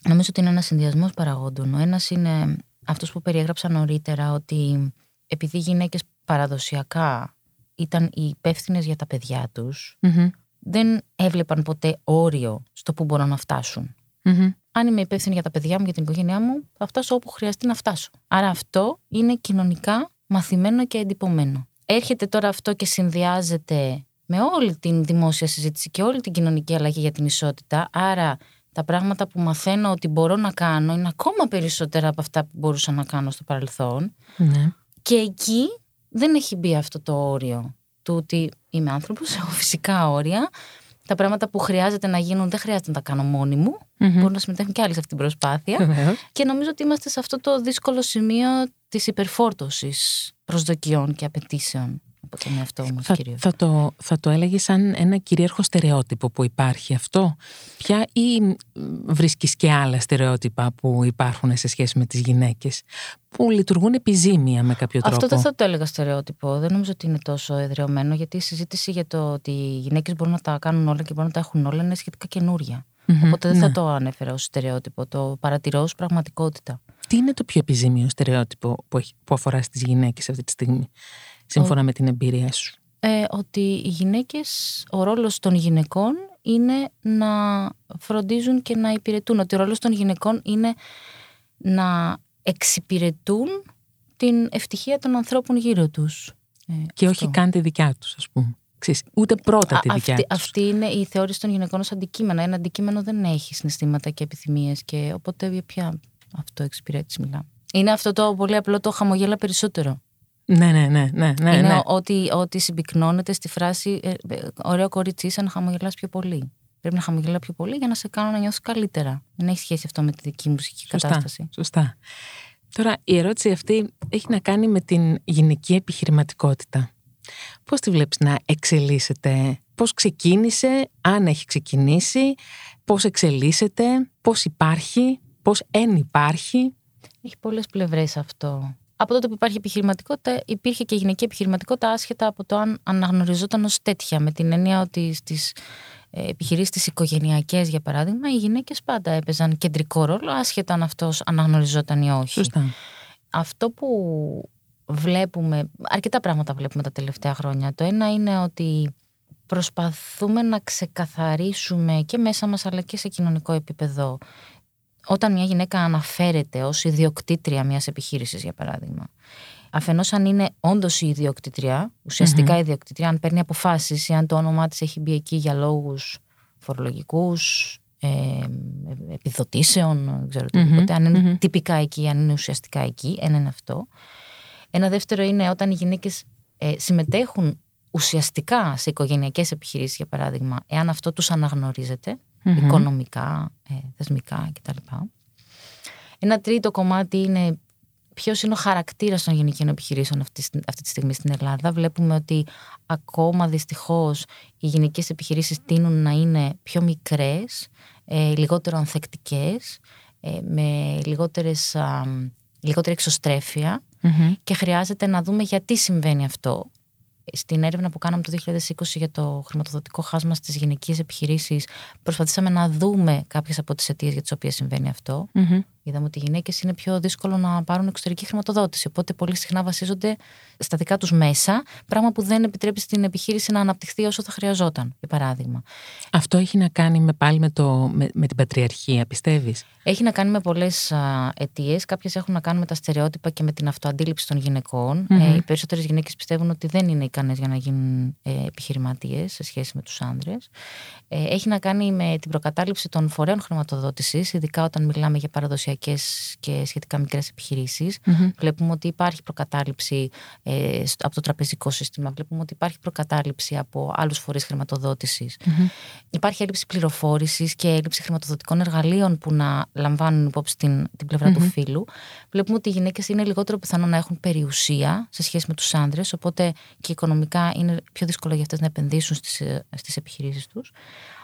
Νομίζω ότι είναι ένας συνδυασμός παραγόντων. Ο ένας είναι αυτός που περιέγραψα νωρίτερα, ότι επειδή οι γυναίκες παραδοσιακά ήταν οι υπεύθυνες για τα παιδιά τους, Μμμ. δεν έβλεπαν ποτέ όριο στο που μπορούν να φτάσουν. Μμμ. Αν είμαι υπεύθυνη για τα παιδιά μου, για την οικογένειά μου, θα φτάσω όπου χρειαστεί να φτάσω. Άρα αυτό είναι κοινωνικά μαθημένο και εντυπωμένο. Έρχεται τώρα αυτό και συνδυάζεται με όλη την δημόσια συζήτηση και όλη την κοινωνική αλλαγή για την ισότητα. Άρα τα πράγματα που μαθαίνω ότι μπορώ να κάνω είναι ακόμα περισσότερα από αυτά που μπορούσα να κάνω στο παρελθόν. Ναι. Και εκεί δεν έχει μπει αυτό το όριο του ότι είμαι άνθρωπος, έχω φυσικά όρια. Τα πράγματα που χρειάζεται να γίνουν δεν χρειάζεται να τα κάνω μόνη μου. Μμμ. Μπορούν να συμμετέχουν και άλλοι σε αυτή την προσπάθεια. Βεβαίως. και νομίζω ότι είμαστε σε αυτό το δύσκολο σημείο της υπερφόρτωσης προσδοκιών και απαιτήσεων από τον εαυτό μου Θα, κυρίως. θα, το, θα το έλεγε σαν ένα κυρίαρχο στερεότυπο που υπάρχει αυτό πια ή μ, βρίσκεις και άλλα στερεότυπα που υπάρχουν σε σχέση με τις γυναίκες που λειτουργούν επιζήμια με κάποιο τρόπο; Αυτό δεν θα το έλεγα στερεότυπο. Δεν νομίζω ότι είναι τόσο εδραιωμένο, γιατί η συζήτηση για το ότι οι γυναίκες μπορούν να τα κάνουν όλα και μπορούν να τα έχουν όλα είναι σχετικά καινούρια. Μμμ, Οπότε δεν ναι. θα το ανέφερα ως στερεότυπο. Το παρατηρώ ως πραγματικότητα. Τι είναι το πιο επιζήμιο στερεότυπο που, έχει, που αφορά στις γυναίκες αυτή τη στιγμή; Σύμφωνα με την εμπειρία σου. Ε, ότι οι γυναίκες, ο ρόλος των γυναικών είναι να φροντίζουν και να υπηρετούν. Ότι ο ρόλος των γυναικών είναι να εξυπηρετούν την ευτυχία των ανθρώπων γύρω τους. Ε, Και αυτό. όχι καν τη δικιά τους ας πούμε. Ξέρεις, ούτε πρώτα Α, τη δικιά αυτή, τους. αυτή είναι η θεώρηση των γυναικών ως αντικείμενα. Ένα αντικείμενο δεν έχει συναισθήματα και επιθυμίες και οπότε για ποια αυτό εξυπηρέτηση μιλάμε. Είναι αυτό το πολύ απλό το χαμογέλα περισσότερο. Ναι, ναι, ναι, ναι, ναι, είναι ναι. ότι, ότι συμπυκνώνεται στη φράση ε, ε, ωραίο κορίτσι είσαι να χαμογελάς πιο πολύ. Πρέπει να χαμογελά πιο πολύ για να σε κάνω να νιώθεις καλύτερα. Δεν έχει σχέση αυτό με τη δική μου ψυχική Σωστά, κατάσταση. σωστά. Τώρα η ερώτηση αυτή έχει να κάνει με την γυναική επιχειρηματικότητα. Πώς τη βλέπεις να εξελίσσεται, πώς ξεκίνησε, αν έχει ξεκινήσει, πώς εξελίσσεται, πώς υπάρχει, πώς εν υπάρχει; Έχει πολλές πλευρές αυτό. Από τότε που υπάρχει επιχειρηματικότητα, υπήρχε και γυναική επιχειρηματικότητα άσχετα από το αν αναγνωριζόταν ως τέτοια. Με την έννοια ότι στις ε, επιχειρήσεις τις οικογενειακές, για παράδειγμα, οι γυναίκες πάντα έπαιζαν κεντρικό ρόλο, άσχετα αν αυτός αναγνωριζόταν ή όχι. Σωστά. Αυτό που βλέπουμε, αρκετά πράγματα βλέπουμε τα τελευταία χρόνια. Το ένα είναι ότι προσπαθούμε να ξεκαθαρίσουμε και μέσα μας αλλά και σε κοινωνικό επίπεδο όταν μια γυναίκα αναφέρεται ως ιδιοκτήτρια μιας επιχείρησης για παράδειγμα Αφενός, αν είναι όντως η ιδιοκτητρία, ουσιαστικά η ιδιοκτητρία, αν παίρνει αποφάσεις ή αν το όνομά της έχει μπει εκεί για λόγους φορολογικούς, ε, επιδοτήσεων, δεν ξέρω τίποτε, αν ειναι τυπικά εκεί, αν είναι ουσιαστικά εκεί. Ένα είναι αυτό. Ένα δεύτερο είναι όταν οι γυναίκες ε, συμμετέχουν ουσιαστικά σε οικογενειακές επιχειρήσεις, για παράδειγμα, εάν αυτό τους αναγνωρίζεται, οικονομικά, ε, θεσμικά κτλ. Ένα τρίτο κομμάτι είναι ποιος είναι ο χαρακτήρας των γυναικείων επιχειρήσεων αυτή, αυτή τη στιγμή στην Ελλάδα. Βλέπουμε ότι ακόμα δυστυχώς οι γυναικέ επιχειρήσεις τείνουν να είναι πιο μικρές, ε, λιγότερο ανθεκτικές, ε, με λιγότερες, λιγότερη και χρειάζεται να δούμε γιατί συμβαίνει αυτό στην έρευνα που κάναμε το 2020 για το χρηματοδοτικό χάσμα στις γυναικείες επιχειρήσεις, προσπαθήσαμε να δούμε κάποιες από τις αιτίες για τις οποίες συμβαίνει Είδαμε ότι οι γυναίκες είναι πιο δύσκολο να πάρουν εξωτερική χρηματοδότηση. Οπότε πολύ συχνά βασίζονται στα δικά τους μέσα, πράγμα που δεν επιτρέπει στην επιχείρηση να αναπτυχθεί όσο θα χρειαζόταν, για παράδειγμα. Αυτό έχει να κάνει με, πάλι με, το, με, με την πατριαρχία, πιστεύεις; Έχει να κάνει με πολλές αιτίες. Κάποιες έχουν να κάνουν με τα στερεότυπα και με την αυτοαντίληψη των γυναικών. Mm-hmm. Ε, οι περισσότερες γυναίκες πιστεύουν ότι δεν είναι ικανές για να γίνουν ε, επιχειρηματίες σε σχέση με τους άνδρες. Ε, έχει να κάνει με την προκατάληψη των φορέων χρηματοδότησης, ειδικά όταν μιλάμε για παραδοσιακή και σχετικά μικρές Βλέπουμε ότι υπάρχει προκατάληψη ε, από το τραπεζικό σύστημα. Βλέπουμε ότι υπάρχει προκατάληψη από άλλους φορείς χρηματοδότησης. Υπάρχει έλλειψη πληροφόρησης και έλλειψη χρηματοδοτικών εργαλείων που να λαμβάνουν υπόψη την, την πλευρα του φύλου. Βλέπουμε ότι οι γυναίκες είναι λιγότερο πιθανό να έχουν περιουσία σε σχέση με τους άντρες, οπότε και οικονομικά είναι πιο δύσκολο για αυτές να επενδύσουν στις, στις επιχειρήσεις τους.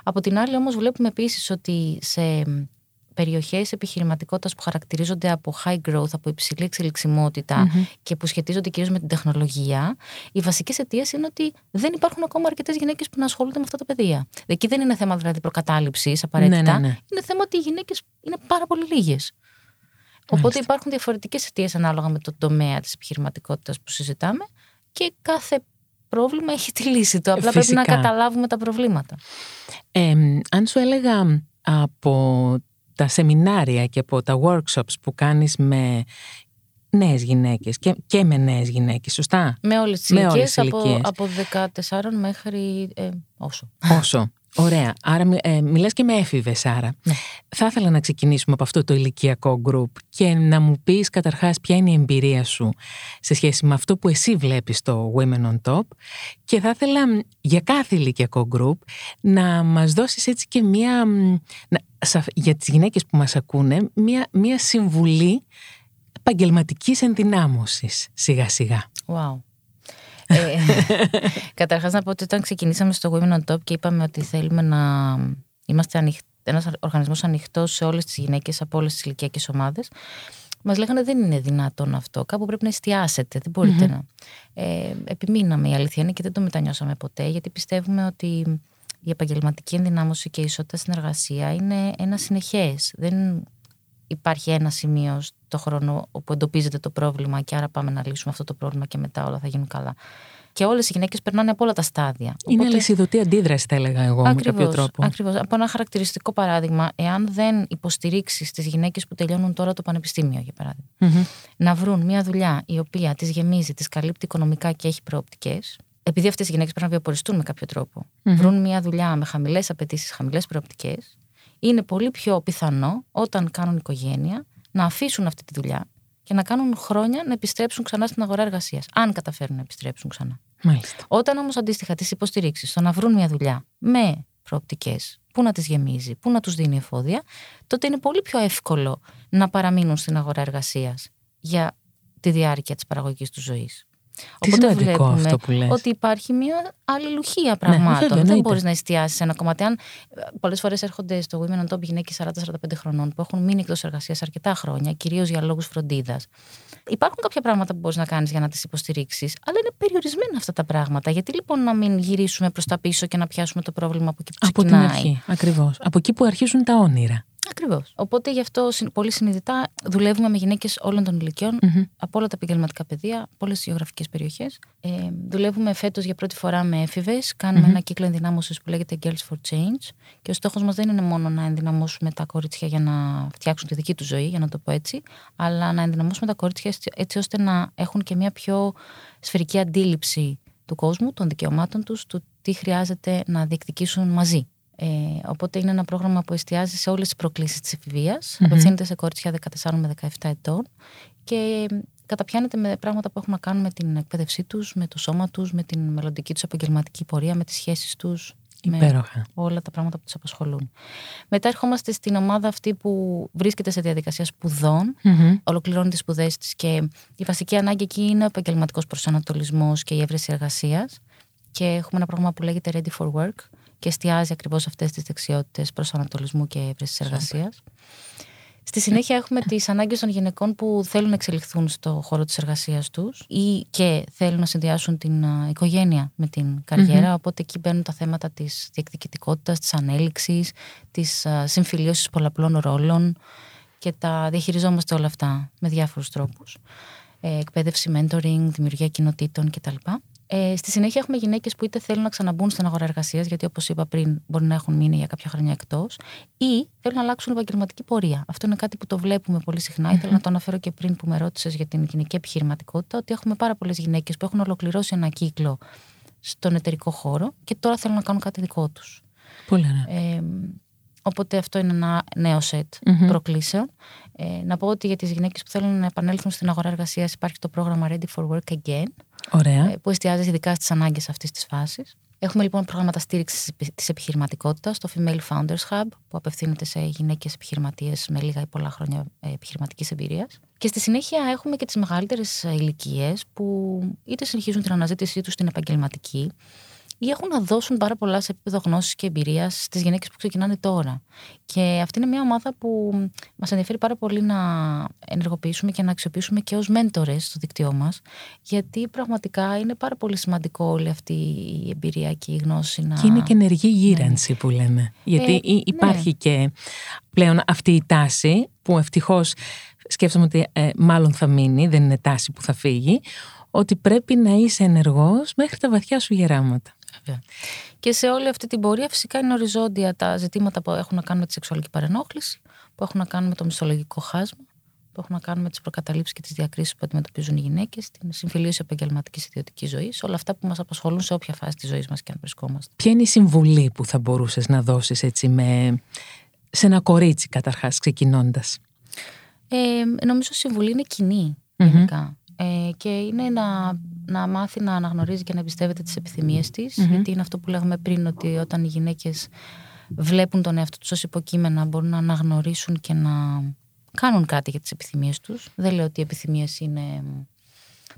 Από την άλλη όμως βλέπουμε επίσης ότι σε περιοχές επιχειρηματικότητας που χαρακτηρίζονται από high growth, από υψηλή και που σχετίζονται κυρίως με την τεχνολογία, οι βασικές αιτίες είναι ότι δεν υπάρχουν ακόμα αρκετές γυναίκες που να ασχολούνται με αυτά τα παιδεία. Εκεί δεν είναι θέμα δηλαδή προκατάληψης απαραίτητα. Ναι, ναι, ναι. Είναι θέμα ότι οι γυναίκες είναι πάρα πολύ λίγες. Οπότε υπάρχουν διαφορετικές αιτίες ανάλογα με το τομέα της επιχειρηματικότητας που συζητάμε και κάθε πρόβλημα έχει τη λύση του. Απλά πρέπει να καταλάβουμε τα προβλήματα. Ε, αν σου έλεγα από τα σεμινάρια και από τα workshops που κάνεις με νέες γυναίκες και, και με νέες γυναίκες, σωστά; Με όλες τις ηλικίες, από, από 14 μέχρι ε, όσο. Όσο. Ωραία. Άρα ε, μιλάς και με έφηβες άρα. Ναι. Θα ήθελα να ξεκινήσουμε από αυτό το ηλικιακό γκρουπ και να μου πεις καταρχάς ποια είναι η εμπειρία σου σε σχέση με αυτό που εσύ βλέπεις στο Women on Top και θα ήθελα για κάθε ηλικιακό γκρουπ να μας δώσεις έτσι και μία, για τις γυναίκες που μας ακούνε, μία, μία συμβουλή επαγγελματικής ενδυνάμωσης σιγά σιγά. Wow. Ε, καταρχάς να πω ότι όταν ξεκινήσαμε στο Women on Top και είπαμε ότι θέλουμε να είμαστε ανοιχ... ένας οργανισμός ανοιχτός σε όλες τις γυναίκες από όλες τις ηλικιακές ομάδες, Μας λέγανε δεν είναι δυνατόν αυτό. Κάπου πρέπει να εστιάσετε. Δεν μπορειτε να. Ε, επιμείναμε η αλήθεια είναι και δεν το μετανιώσαμε ποτέ, γιατί πιστεύουμε ότι η επαγγελματική ενδυνάμωση και η ισότητα στην εργασία είναι ένα συνεχές. Δεν υπάρχει ένα σημείο στο χρόνο όπου εντοπίζεται το πρόβλημα και άρα πάμε να λύσουμε αυτό το πρόβλημα και μετά όλα θα γίνουν καλά. Και όλες οι γυναίκες περνάνε από όλα τα στάδια. Είναι Οπότε... αλυσιδωτή αντίδραση, θα έλεγα εγώ, ακριβώς, με κάποιο τρόπο. Ακριβώς. Από ένα χαρακτηριστικό παράδειγμα, εάν δεν υποστηρίξεις τις γυναίκες που τελειώνουν τώρα το πανεπιστήμιο, για παραδειγμα να βρουν μια δουλειά η οποία τις γεμίζει, τις καλύπτει οικονομικά και έχει προοπτικές, επειδή αυτές οι γυναίκες πρέπει να βιοποριστούν με κάποιο τρόπο, βρουν μια δουλειά με χαμηλές απαιτήσεις, χαμηλές προοπτικές, είναι πολύ πιο πιθανό όταν κάνουν οικογένεια να αφήσουν αυτή τη δουλειά και να κάνουν χρόνια να επιστρέψουν ξανά στην αγορά εργασίας. Αν καταφέρουν να επιστρέψουν ξανά. Μάλιστα. Όταν όμως αντίστοιχα τις υποστηρίξεις στο να βρουν μια δουλειά με προοπτικές, που να τις γεμίζει, που να τους δίνει εφόδια, τότε είναι πολύ πιο εύκολο να παραμείνουν στην αγορά εργασίας για τη διάρκεια της παραγωγική τους ζωής. Τι Οπότε βλέπουμε αυτό που λες. ότι υπάρχει μια αλληλουχία ναι, πραγμάτων. Ναι, δεν μπορείς να εστιάσεις ένα κομμάτι. Αν ε, πολλές φορές έρχονται στο Women on Top γυναίκες 40-45 χρονών που έχουν μείνει εκτός εργασίας αρκετά χρόνια, κυρίως για λόγους φροντίδας. Υπάρχουν κάποια πράγματα που μπορείς να κάνεις για να τις υποστηρίξεις, αλλά είναι περιορισμένα αυτά τα πράγματα. Γιατί λοιπόν να μην γυρίσουμε προς τα πίσω και να πιάσουμε το πρόβλημα από εκεί που ξεκινάει. Από την αρχή, ακριβώς. Από εκεί που αρχίζουν τα όνειρα. Ακριβώς. Οπότε γι' αυτό πολύ συνειδητά δουλεύουμε με γυναίκες όλων των ηλικιων από όλα τα επαγγελματικά πεδία, από όλες τις γεωγραφικές περιοχές. Ε, δουλεύουμε φέτος για πρώτη φορά με έφηβες. ένα κύκλο ενδυνάμωσης που λέγεται Girls for Change. Και ο στόχος μας δεν είναι μόνο να ενδυναμώσουμε τα κορίτσια για να φτιάξουν τη δική τους ζωή, για να το πω έτσι, αλλά να ενδυναμώσουμε τα κορίτσια έτσι ώστε να έχουν και μια πιο σφαιρική αντίληψη του κόσμου, των δικαιωμάτων τους, του τι χρειάζεται να διεκδικήσουν μαζί. Ε, οπότε είναι ένα πρόγραμμα που εστιάζει σε όλες τις προκλήσεις της εφηβείας. Mm-hmm. Απευθύνεται σε κορίτσια 14 με 17 ετών και καταπιάνεται με πράγματα που έχουν να κάνουν με την εκπαίδευσή τους, με το σώμα τους, με την μελλοντική τους επαγγελματική πορεία, με τις σχέσεις τους. Υπέροχα. Με όλα τα πράγματα που τους απασχολούν. Μετά ερχόμαστε στην ομάδα αυτή που βρίσκεται σε διαδικασία σπουδών, mm-hmm. ολοκληρώνει τις σπουδές της και η βασική ανάγκη εκεί είναι ο επαγγελματικός προσανατολισμός και η έβρεση εργασίας. Και έχουμε ένα πρόγραμμα που λέγεται Ready for Work, και εστιάζει ακριβώς αυτές τις δεξιότητες προσανατολισμού και έβρεση εργασίας. Στη συνέχεια έχουμε τις ανάγκες των γυναικών που θέλουν να εξελιχθούν στο χώρο της εργασίας τους ή και θέλουν να συνδυάσουν την οικογένεια με την καριερα Οπότε εκεί μπαίνουν τα θέματα της διεκδικητικότητας, της ανέλυξης, της συμφιλίωσης πολλαπλών ρόλων και τα διαχειριζόμαστε όλα αυτά με διάφορους τρόπους. Ε, εκπαίδευση, mentoring, δημιουργία κοινοτήτων κτλ. Ε, στη συνέχεια έχουμε γυναίκες που είτε θέλουν να ξαναμπούν στην αγορά εργασίας, γιατί όπως είπα πριν, μπορεί να έχουν μείνει για κάποια χρόνια εκτός, ή θέλουν να αλλάξουν επαγγελματική πορεία. Αυτό είναι κάτι που το βλέπουμε πολύ συχνά. Mm-hmm. Ήθελα να το αναφέρω και πριν που με ρώτησες για την γυναική επιχειρηματικότητα, ότι έχουμε πάρα πολλές γυναίκες που έχουν ολοκληρώσει ένα κύκλο στον εταιρικό χώρο και τώρα θέλουν να κάνουν κάτι δικό τους. Πολύ ωραία. Ε, Οπότε αυτό είναι ένα νέο σετ προκλήσεων. Ε, να πω ότι για τις γυναίκες που θέλουν να επανέλθουν στην αγορά εργασίας υπάρχει το πρόγραμμα Ready for Work Again. Ωραία. Ε, που εστιάζει ειδικά στις ανάγκες αυτής της φάσης. Έχουμε λοιπόν προγράμματα στήριξης της επιχειρηματικότητας, το Female Founders Hub, που απευθύνεται σε γυναίκες επιχειρηματίες με λίγα ή πολλά χρόνια ε, επιχειρηματικής εμπειρίας. Και στη συνέχεια έχουμε και τις μεγαλύτερες ηλικίες που είτε συνεχίζουν την αναζήτησή τους στην επαγγελματική, ή έχουν να δώσουν πάρα πολλά σε επίπεδο γνώσης και εμπειρίας στις γυναίκες που ξεκινάνε τώρα. Και αυτή είναι μια ομάδα που μας ενδιαφέρει πάρα πολύ να ενεργοποιήσουμε και να αξιοποιήσουμε και ως μέντορες στο δίκτυό μας, γιατί πραγματικά είναι πάρα πολύ σημαντικό όλη αυτή η εμπειρία και η γνώση να. Και είναι και ενεργή γύρανση ναι. που λέμε. Γιατί ε, ναι. υπάρχει και πλέον αυτή η τάση που ευτυχώς σκέφτομαι ότι ε, μάλλον θα μείνει, δεν είναι τάση που θα φύγει, ότι πρέπει να είσαι ενεργός μέχρι τα βαθιά σου γεράματα. Και σε όλη αυτή την πορεία φυσικά είναι οριζόντια τα ζητήματα που έχουν να κάνουν με τη σεξουαλική παρενόχληση, που έχουν να κάνουν με το μισθολογικό χάσμα, που έχουν να κάνουν με τις προκαταλήψεις και τις διακρίσεις που αντιμετωπίζουν οι γυναίκες, την συμφιλίωση επαγγελματικής ιδιωτικής ζωής, όλα αυτά που μας απασχολούν σε όποια φάση της ζωής μας και αν βρισκόμαστε. Ποια είναι η συμβουλή που θα μπορούσες να δώσεις έτσι με... σε ένα κορίτσι, καταρχάς, ξεκινώντας; Ε, νομίζω η συμβουλή είναι κοινή γενικά. Ε, και είναι να, να μάθει να αναγνωρίζει και να εμπιστεύεται τις επιθυμίες της γιατί είναι αυτό που λέγαμε πριν ότι όταν οι γυναίκες βλέπουν τον εαυτό τους ως υποκείμενα μπορούν να αναγνωρίσουν και να κάνουν κάτι για τις επιθυμίες τους. Δεν λέω ότι οι επιθυμίες είναι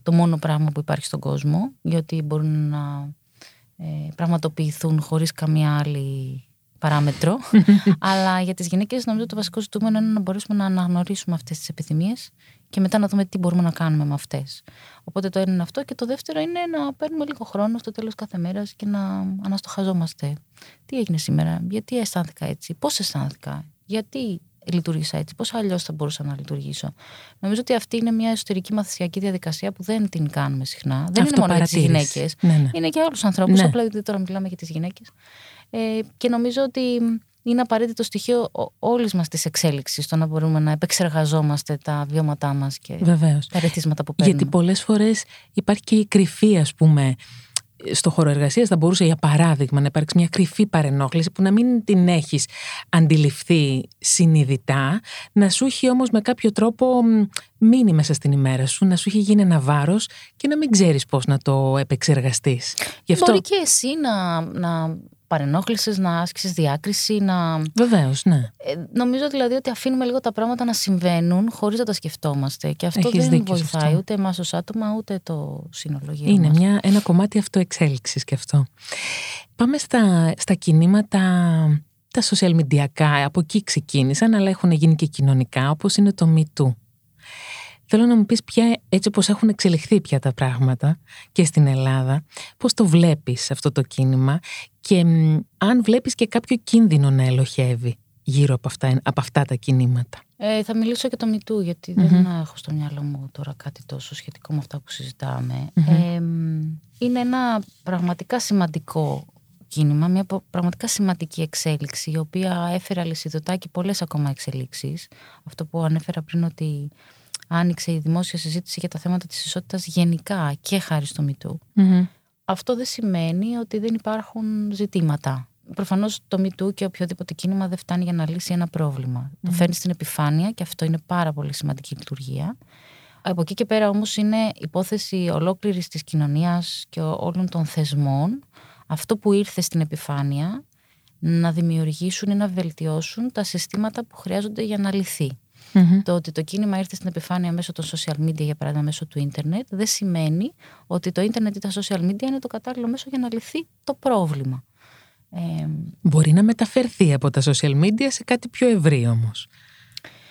το μόνο πράγμα που υπάρχει στον κόσμο γιατί μπορούν να ε, πραγματοποιηθούν χωρίς καμία άλλη παράμετρο. Αλλά για τις γυναίκες νομίζω το βασικό ζητούμενο είναι να μπορέσουμε να αναγνωρίσουμε αυτές τις επιθυμίες και μετά να δούμε τι μπορούμε να κάνουμε με αυτές. Οπότε το ένα είναι αυτό. Και το δεύτερο είναι να παίρνουμε λίγο χρόνο στο τέλος κάθε μέρας και να αναστοχαζόμαστε. Τι έγινε σήμερα, γιατί αισθάνθηκα έτσι, πώς αισθάνθηκα, γιατί λειτουργήσα έτσι, πώς αλλιώς θα μπορούσα να λειτουργήσω. Νομίζω ότι αυτή είναι μια εσωτερική μαθησιακή διαδικασία που δεν την κάνουμε συχνά. Δεν είναι μόνο για τις γυναίκες. Ναι, ναι. Είναι και άλλου ανθρώπους. Ναι. Απλά γιατί τώρα μιλάμε για τις γυναίκες. Ε, και νομίζω ότι είναι απαραίτητο στοιχείο όλης μας της εξέλιξης στο να μπορούμε να επεξεργαζόμαστε τα βιώματά μας και Βεβαίως. τα ρεθίσματα που παίρνουμε. Γιατί πολλές φορές υπάρχει και η κρυφή, ας πούμε, στο χώρο εργασίας θα μπορούσε για παράδειγμα να υπάρξει μια κρυφή παρενόχληση που να μην την έχεις αντιληφθεί συνειδητά, να σου έχει όμως με κάποιο τρόπο μείνει μέσα στην ημέρα σου, να σου έχει γίνει ένα βάρος και να μην ξέρεις πώς να το επεξεργαστείς. Μπορεί και εσύ να, να παρενόχλησης, να άσκησες διάκριση, να. Βεβαίως, ναι. Ε, νομίζω δηλαδή ότι αφήνουμε λίγο τα πράγματα να συμβαίνουν χωρίς να τα σκεφτόμαστε. Και αυτό Έχεις δεν βοηθάει ούτε εμάς ως άτομα, ούτε το σύνολο γύρω Είναι μια, ένα κομμάτι αυτοεξέλιξης και αυτό. Πάμε στα, στα κινήματα τα social media, από εκεί ξεκίνησαν, αλλά έχουν γίνει και κοινωνικά, όπως είναι το Me Θέλω να μου πεις ποια, έτσι όπως έχουν εξελιχθεί πια τα πράγματα και στην Ελλάδα, πώς το βλέπεις αυτό το κίνημα και αν βλέπεις και κάποιο κίνδυνο να ελοχεύει γύρω από αυτά, από αυτά τα κινήματα. Ε, θα μιλήσω και το Μητού, γιατί δεν έχω στο μυαλό μου τώρα κάτι τόσο σχετικό με αυτά που συζητάμε. Ε, είναι ένα πραγματικά σημαντικό κίνημα, μια πραγματικά σημαντική εξέλιξη, η οποία έφερε αλυσιδωτά και πολλές ακόμα εξελίξεις. Αυτό που ανέφερα πριν ότι άνοιξε η δημόσια συζήτηση για τα θέματα της ισότητας γενικά και χάρη στο μητου Αυτό δεν σημαίνει ότι δεν υπάρχουν ζητήματα. Προφανώς το MeToo και οποιοδήποτε κίνημα δεν φτάνει για να λύσει ένα πρόβλημα. Το φέρνει στην επιφάνεια και αυτό είναι πάρα πολύ σημαντική λειτουργία. Από εκεί και πέρα όμως είναι υπόθεση ολόκληρης της κοινωνίας και όλων των θεσμών αυτό που ήρθε στην επιφάνεια να δημιουργήσουν ή να βελτιώσουν τα συστήματα που χρειάζονται για να λυθει Το ότι το κίνημα ήρθε στην επιφάνεια μέσω των social media, για παράδειγμα μέσω του ίντερνετ, δεν σημαίνει ότι το ίντερνετ ή τα social media είναι το κατάλληλο μέσο για να λυθεί το πρόβλημα. Ε, Μπορεί να μεταφερθεί από τα social media σε κάτι πιο ευρύ όμως.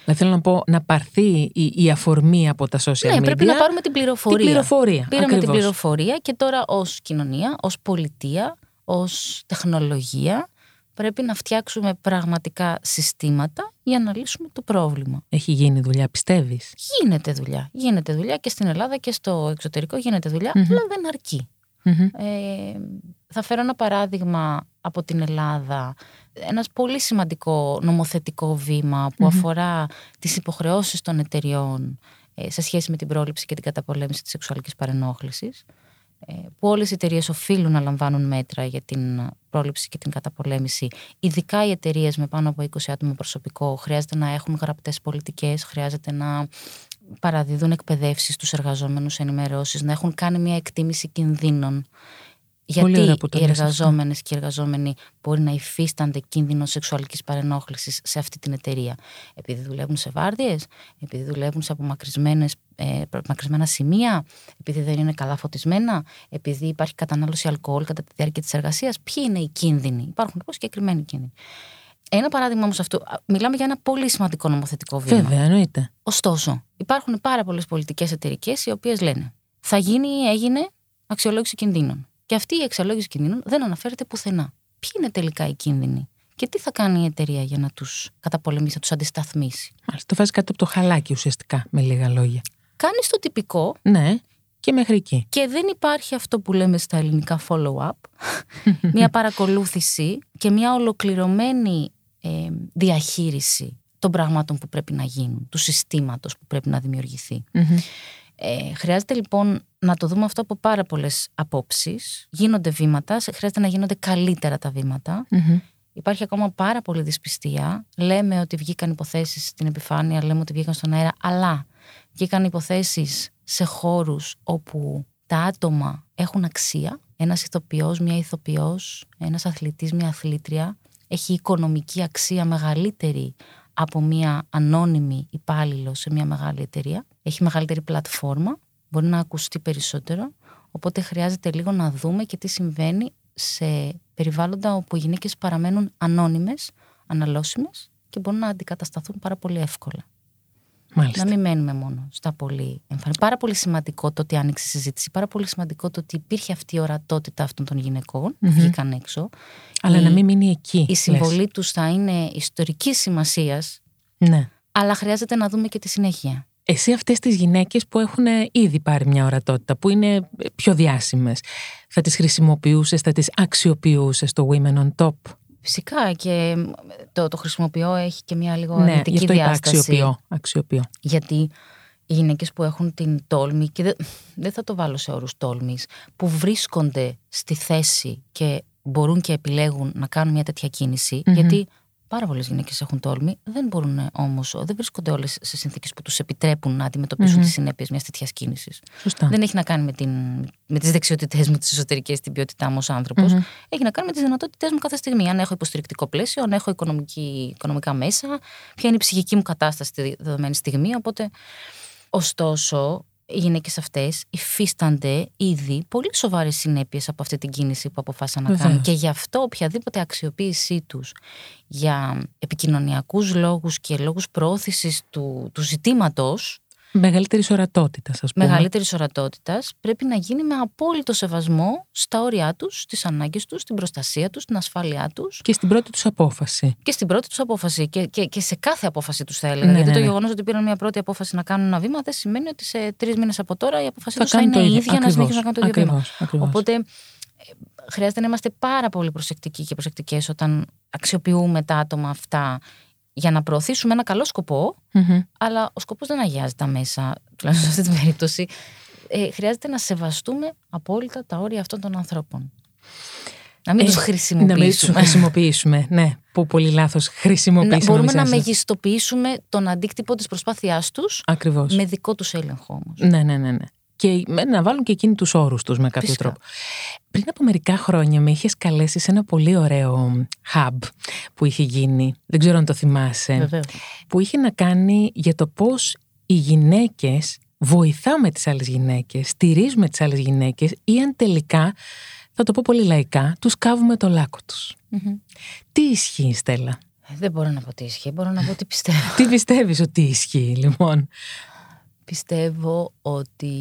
Δηλαδή θέλω να πω να πάρθει η, η αφορμή από τα social ναι, media. πρέπει να πάρουμε την πληροφορία. Την πληροφορία. Πήραμε την πληροφορία και τώρα ως κοινωνία, ως πολιτεία, ως τεχνολογία πρέπει να φτιάξουμε πραγματικά συστήματα για να λύσουμε το πρόβλημα. Έχει γίνει δουλειά, πιστεύεις; Γίνεται δουλειά. Γίνεται δουλειά και στην Ελλάδα και στο εξωτερικό γίνεται δουλειά, mm-hmm. αλλά δεν αρκεί. Ε, θα φέρω ένα παράδειγμα από την Ελλάδα. Ένας πολύ σημαντικό νομοθετικό βήμα που αφορά τις υποχρεώσεις των εταιριών ε, σε σχέση με την πρόληψη και την καταπολέμηση της σεξουαλικής παρενόχλησης ε, που όλες οι εταιρείες οφείλουν να λαμβάνουν μέτρα για την πρόληψη και την καταπολέμηση. Ειδικά οι εταιρείες με πάνω από 20 άτομα προσωπικό χρειάζεται να έχουν γραπτές πολιτικές, χρειάζεται να παραδίδουν εκπαιδεύσεις στους εργαζόμενους ενημερώσεις, να έχουν κάνει μια εκτίμηση κινδύνων γιατί οι εργαζόμενες και οι εργαζόμενοι μπορεί να υφίστανται κίνδυνο σεξουαλικής παρενόχλησης σε αυτή την εταιρεία; Επειδή δουλεύουν σε βάρδιες, επειδή δουλεύουν σε απομακρυσμένα σημεία, επειδή δεν είναι καλά φωτισμένα, επειδή υπάρχει κατανάλωση αλκοόλ κατά τη διάρκεια της εργασίας. Ποιοι είναι οι κίνδυνοι; Υπάρχουν λοιπόν συγκεκριμένοι κίνδυνοι. Ένα παράδειγμα όμως αυτού. Μιλάμε για ένα πολύ σημαντικό νομοθετικό βήμα. Βέβαια, εννοείται. Ωστόσο, υπάρχουν πάρα πολλές πολιτικές εταιρικές οι οποίες λένε θα γίνει ή έγινε αξιολόγηση κινδύνων. Και αυτή η αξιολόγηση κινδύνων δεν αναφέρεται πουθενά. Ποιοι είναι τελικά οι κίνδυνοι και τι θα κάνει η εταιρεία για να τους καταπολεμήσει, να τους αντισταθμίσει; Μάλιστα, το βάζει κάτω από το χαλάκι ουσιαστικά, με λίγα λόγια. Κάνει το τυπικό. Ναι, και μέχρι εκεί. Και δεν υπάρχει αυτό που λέμε στα ελληνικά follow-up, μια παρακολούθηση και μια ολοκληρωμένη ε, διαχείριση των πραγμάτων που πρέπει να γίνουν, του συστήματος που πρέπει να δημιουργηθεί. Ε, χρειάζεται λοιπόν να το δούμε αυτό από πάρα πολλές απόψεις. Γίνονται βήματα, χρειάζεται να γίνονται καλύτερα τα βηματα Υπάρχει ακόμα πάρα πολύ δυσπιστία. Λέμε ότι βγήκαν υποθέσεις στην επιφάνεια, λέμε ότι βγήκαν στον αέρα, αλλά βγήκαν υποθέσεις σε χώρους όπου τα άτομα έχουν αξία. Ένας ηθοποιός, μια ηθοποιός, ένας αθλητής, μια αθλήτρια έχει οικονομική αξία μεγαλύτερη από μια ανώνυμη υπάλληλο σε μια μεγάλη εταιρεία. Έχει μεγαλύτερη πλατφόρμα, μπορεί να ακουστεί περισσότερο. Οπότε χρειάζεται λίγο να δούμε και τι συμβαίνει σε περιβάλλοντα όπου οι γυναίκες παραμένουν ανώνυμες, αναλώσιμες και μπορούν να αντικατασταθούν πάρα πολύ εύκολα. Μάλιστα. Να μην μένουμε μόνο στα πολύ εμφανή. Πάρα πολύ σημαντικό το ότι άνοιξε η συζήτηση. Πάρα πολύ σημαντικό το ότι υπήρχε αυτή η ορατότητα αυτών των γυναικών που βγήκαν έξω. Αλλά να μην μείνει εκεί. Η συμβολή τους θα είναι ιστορικής σημασίας. Ναι. Αλλά χρειάζεται να δούμε και τη συνέχεια. Εσύ αυτές τις γυναίκες που έχουν ήδη πάρει μια ορατότητα, που είναι πιο διάσημες, θα τις χρησιμοποιούσες, θα τις αξιοποιούσες στο Women on Top; Φυσικά και το, το χρησιμοποιώ έχει και μια λίγο ναι, αρνητική διάσταση. Αξιοποιώ, αξιοποιώ. Γιατί οι γυναίκες που έχουν την τόλμη, και δεν, δεν θα το βάλω σε όρους τόλμης, που βρίσκονται στη θέση και μπορούν και επιλέγουν να κάνουν μια τέτοια γιατί Πάρα πολλές γυναίκες έχουν τόλμη, δεν μπορούν όμως, δεν βρίσκονται όλες σε συνθήκες που τους επιτρέπουν να αντιμετωπίσουν mm-hmm. τι συνέπειες μιας τέτοιας κίνησης. Δεν έχει να κάνει με, την, με τις δεξιότητές μου, τις εσωτερικές, την ποιότητά μου ως άνθρωπος. Έχει να κάνει με τις δυνατότητές μου κάθε στιγμή. Αν έχω υποστηρικτικό πλαίσιο, αν έχω οικονομικά μέσα, ποια είναι η ψυχική μου κατάσταση τη δεδομένη στιγμή. Οπότε, ωστόσο, οι γυναίκες αυτές υφίστανται ήδη πολύ σοβαρές συνέπειες από αυτή την κίνηση που αποφάσισαν να κάνουν. Και γι' αυτό οποιαδήποτε αξιοποίησή τους για επικοινωνιακούς λόγους και λόγους προώθησης του, του ζητήματος Μεγαλύτερη ορατότητα, ας πούμε. Μεγαλύτερη ορατότητας πρέπει να γίνει με απόλυτο σεβασμό στα όρια τους, στι ανάγκες τους, στην προστασία τους, στην ασφάλειά τους. Και στην πρώτη τους απόφαση. Και στην πρώτη τους απόφαση. Και, και, και σε κάθε απόφαση τους θα έλεγα. Ναι, Γιατί ναι, το ναι. γεγονός ότι πήραν μια πρώτη απόφαση να κάνουν ένα βήμα δεν σημαίνει ότι σε τρεις μήνες από τώρα η απόφαση Θα τους θα κάνουν είναι το η ίδιο. ίδια να Ακριβώς, συνεχίσουν να κάνουν το ίδιο βήμα. ακριβώς, ακριβώς. Οπότε ε, χρειάζεται να είμαστε πάρα πολύ προσεκτικοί και προσεκτικές όταν αξιοποιούμε τα άτομα αυτά για να προωθήσουμε ένα καλό σκοπό, Μμμ. αλλά ο σκοπός δεν αγιάζει τα μέσα, τουλάχιστον σε αυτή την περίπτωση. Ε, χρειάζεται να σεβαστούμε απόλυτα τα όρια αυτών των ανθρώπων. Να μην Ε, τους Να μην τους χρησιμοποιήσουμε. χρησιμοποιήσουμε. Ναι, που πολύ λάθος χρησιμοποιήσουμε. Να, μπορούμε να εμείς. μεγιστοποιήσουμε τον αντίκτυπο της προσπάθειάς τους Ακριβώς. με δικό τους έλεγχο όμως. Ναι, ναι, ναι. ναι. Και με- να βάλουν και εκείνοι τους όρους τους με κάποιο Φυσικά. τρόπο. Πριν από μερικά χρόνια με είχες καλέσει σε ένα πολύ ωραίο hub που είχε γίνει. Δεν ξέρω αν το θυμάσαι. Βεβαίως. Που είχε να κάνει για το πώς οι γυναίκες βοηθάμε τις άλλες γυναίκες, στηρίζουμε τις άλλες γυναίκες ή αν τελικά, θα το πω πολύ λαϊκά, τους κάβουμε το λάκκο τους. Μμμ. Τι ισχύει, Στέλλα; Ε, Δεν μπορώ να πω τι ισχύει, μπορώ να πω τι πιστεύω. Τι πιστεύεις ότι ισχύει, λοιπόν; Πιστεύω ότι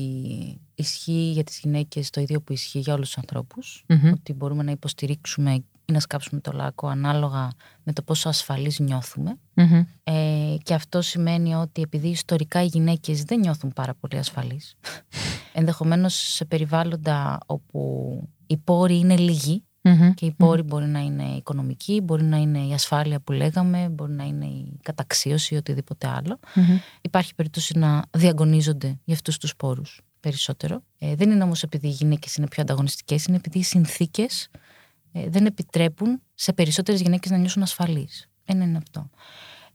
ισχύει για τις γυναίκες το ίδιο που ισχύει για όλους τους ανθρώπους. Μμμ. Ότι μπορούμε να υποστηρίξουμε ή να σκάψουμε το λάκκο ανάλογα με το πόσο ασφαλείς νιώθουμε. Μμμ. Ε, και αυτό σημαίνει ότι επειδή ιστορικά οι γυναίκες δεν νιώθουν πάρα πολύ ασφαλείς, ενδεχομένως σε περιβάλλοντα όπου οι πόροι είναι λίγοι Μμμ. και οι πόροι μπορεί να είναι οικονομικοί, μπορεί να είναι η ασφάλεια που λέγαμε, μπορεί να είναι η καταξίωση ή οτιδήποτε άλλο. Μμμ. Υπάρχει περίπτωση να διαγωνίζονται για αυτούς τους πόρους περισσότερο. Ε, δεν είναι όμως επειδή οι γυναίκες είναι πιο ανταγωνιστικές, είναι επειδή οι συνθήκες ε, δεν επιτρέπουν σε περισσότερες γυναίκες να νιώσουν ασφαλείς. Ένα είναι αυτό.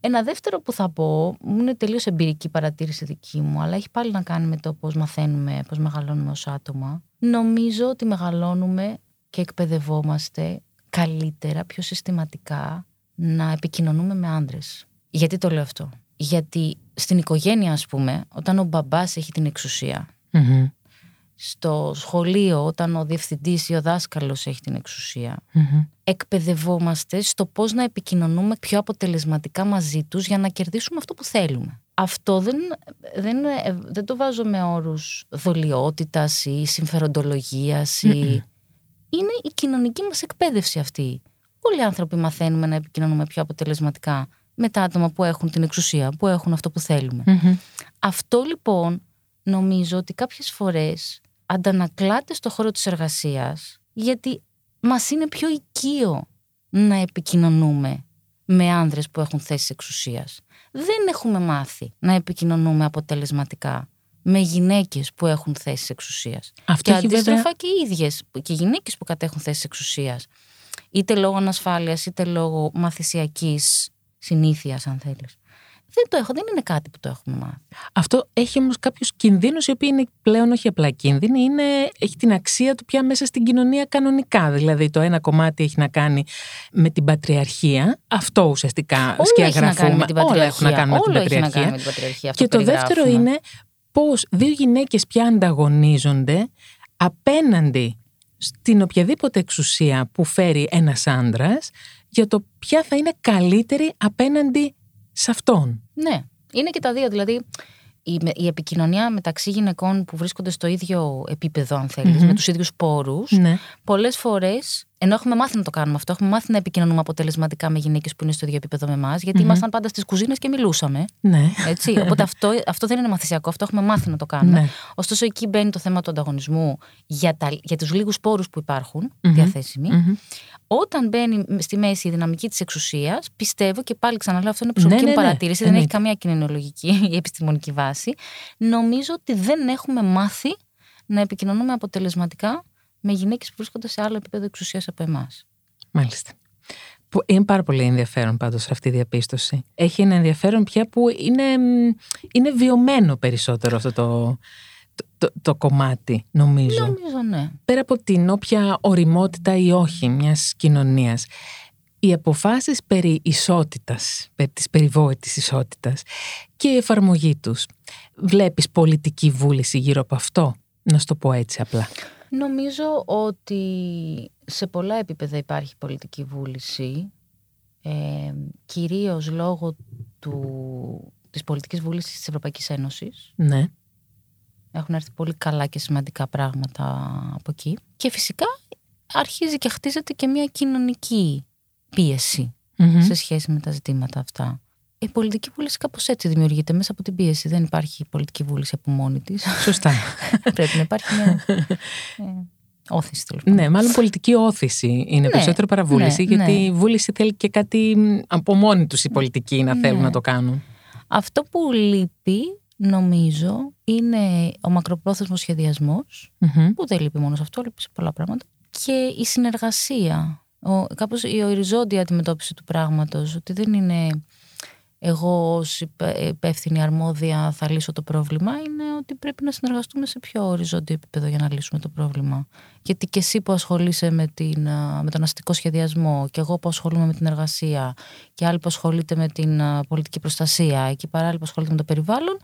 Ένα δεύτερο που θα πω, μου είναι τελείως εμπειρική παρατήρηση δική μου, αλλά έχει πάλι να κάνει με το πώς μαθαίνουμε, πώς μεγαλώνουμε ως άτομα. Νομίζω ότι μεγαλώνουμε και εκπαιδευόμαστε καλύτερα, πιο συστηματικά, να επικοινωνούμε με άνδρες. Γιατί το λέω αυτό; Γιατί στην οικογένεια, ας πούμε, όταν ο μπαμπάς έχει την εξουσία, Μμμ. στο σχολείο, όταν ο διευθυντής ή ο δάσκαλος έχει την εξουσία, Μμμ. εκπαιδευόμαστε στο πώς να επικοινωνούμε πιο αποτελεσματικά μαζί τους για να κερδίσουμε αυτό που θέλουμε. Αυτό δεν, δεν, ε, δεν το βάζω με όρους δολιότητας ή συμφεροντολογίας ή... Είναι η κοινωνική μας εκπαίδευση αυτή. Όλοι οι άνθρωποι μαθαίνουμε να επικοινωνούμε πιο αποτελεσματικά με τα άτομα που έχουν την εξουσία, που έχουν αυτό που θέλουμε. Μμμ. Αυτό λοιπόν νομίζω ότι κάποιες φορές αντανακλάται στο χώρο της εργασίας γιατί μας είναι πιο οικείο να επικοινωνούμε με άνδρες που έχουν θέσεις εξουσίας. Δεν έχουμε μάθει να επικοινωνούμε αποτελεσματικά με γυναίκες που έχουν θέσεις εξουσίας. Αυτό και έχει αντίστροφα βέβαια. και οι ίδιες, και οι γυναίκες που κατέχουν θέσεις εξουσίας. Είτε λόγω ανασφάλειας, είτε λόγω μαθησιακής συνήθειας, αν θέλεις. Δεν το έχω, δεν είναι κάτι που το έχουμε μάθει. Αυτό έχει όμως κάποιους κινδύνους, οι οποίοι είναι πλέον όχι απλά κίνδυνοι, είναι, έχει την αξία του πια μέσα στην κοινωνία κανονικά. Δηλαδή, το ένα κομμάτι έχει να κάνει με την πατριαρχία. Αυτό ουσιαστικά Όλο έχει να κάνει με την Όλα έχουν να κάνουν με την Όλο έχει να πατριαρχία. κάνει με την πατριαρχία. Αυτό Και το που δεύτερο περιγράφουμε. είναι πώς δύο γυναίκες πια ανταγωνίζονται απέναντι στην οποιαδήποτε εξουσία που φέρει ένας άντρας για το ποια θα είναι καλύτερη απέναντι σε αυτόν. Ναι, είναι και τα δύο. Δηλαδή, η, με- η επικοινωνία μεταξύ γυναικών που βρίσκονται στο ίδιο επίπεδο, αν θελεις Μμμ. με τους ίδιους πόρους, Ναι. πολλές φορές, ενώ έχουμε μάθει να το κάνουμε αυτό, έχουμε μάθει να επικοινωνούμε αποτελεσματικά με γυναίκες που είναι στο ίδιο επίπεδο με εμάς, γιατί Μμμ. ήμασταν πάντα στις κουζίνες και μιλούσαμε. Ναι. Έτσι. Οπότε αυτό, αυτό δεν είναι μαθησιακό, αυτό έχουμε μάθει να το κάνουμε. Ναι. Ωστόσο, εκεί μπαίνει το θέμα του ανταγωνισμού για, τα, για τους λίγους πόρους που υπάρχουν Μμμ. διαθέσιμοι. Μμμ. Όταν μπαίνει στη μέση η δυναμική της εξουσίας, πιστεύω και πάλι ξαναλέω, αυτό είναι προσωπική Ναι, μου ναι, ναι. παρατήρηση, δεν έχει Εννοείται. καμία κοινωνιολογική ή επιστημονική βάση. Νομίζω ότι δεν έχουμε μάθει να επικοινωνούμε αποτελεσματικά με γυναίκες που βρίσκονται σε άλλο επίπεδο εξουσίας από εμάς. Μάλιστα. Που είναι πάρα πολύ ενδιαφέρον πάντως αυτή η διαπίστωση. Έχει ένα ενδιαφέρον πια που είναι, μ, είναι βιωμένο περισσότερο αυτό το, το, το, το κομμάτι, νομίζω. Νομίζω ναι. Πέρα από την όποια οριμότητα ή όχι μιας κοινωνίας, οι αποφάσεις περί ισότητας, περί της περιβόητης ισότητας και η εφαρμογή τους. Βλέπεις πολιτική βούληση γύρω από αυτό, να σου το πω έτσι απλά. Νομίζω ότι σε πολλά επίπεδα υπάρχει πολιτική βούληση, ε, κυρίως λόγω του, της πολιτικής βούλησης της Ευρωπαϊκής Ένωσης. Ναι. Έχουν έρθει πολύ καλά και σημαντικά πράγματα από εκεί. Και φυσικά αρχίζει και χτίζεται και μια κοινωνική πίεση σε σχέση με τα ζητήματα αυτά. Η πολιτική βούληση κάπως έτσι δημιουργείται μέσα από την πίεση. Δεν υπάρχει πολιτική βούληση από μόνη της. Σωστά. Πρέπει να υπάρχει μια. Ε, όθηση τέλος Ναι, μάλλον πολιτική όθηση είναι ναι, περισσότερο παραβούληση, ναι, γιατί ναι. η βούληση θέλει και κάτι από μόνοι τους οι πολιτικοί να θέλουν ναι. να το κάνουν. Αυτό που λείπει, νομίζω, είναι ο μακροπρόθεσμος που δεν λείπει μόνο σε αυτό, λείπει σε πολλά πράγματα. Και η συνεργασία. Ο, κάπως η οριζόντια αντιμετώπιση του πράγματος, ότι δεν είναι εγώ ως υπεύθυνη αρμόδια θα λύσω το πρόβλημα είναι ότι πρέπει να συνεργαστούμε σε πιο οριζόντιο επίπεδο για να λύσουμε το πρόβλημα. Γιατί και εσύ που ασχολείσαι με, την, με τον αστικό σχεδιασμό και εγώ που ασχολούμαι με την εργασία και άλλοι που ασχολείται με την πολιτική προστασία και παράλληλα που ασχολείται με το περιβάλλον,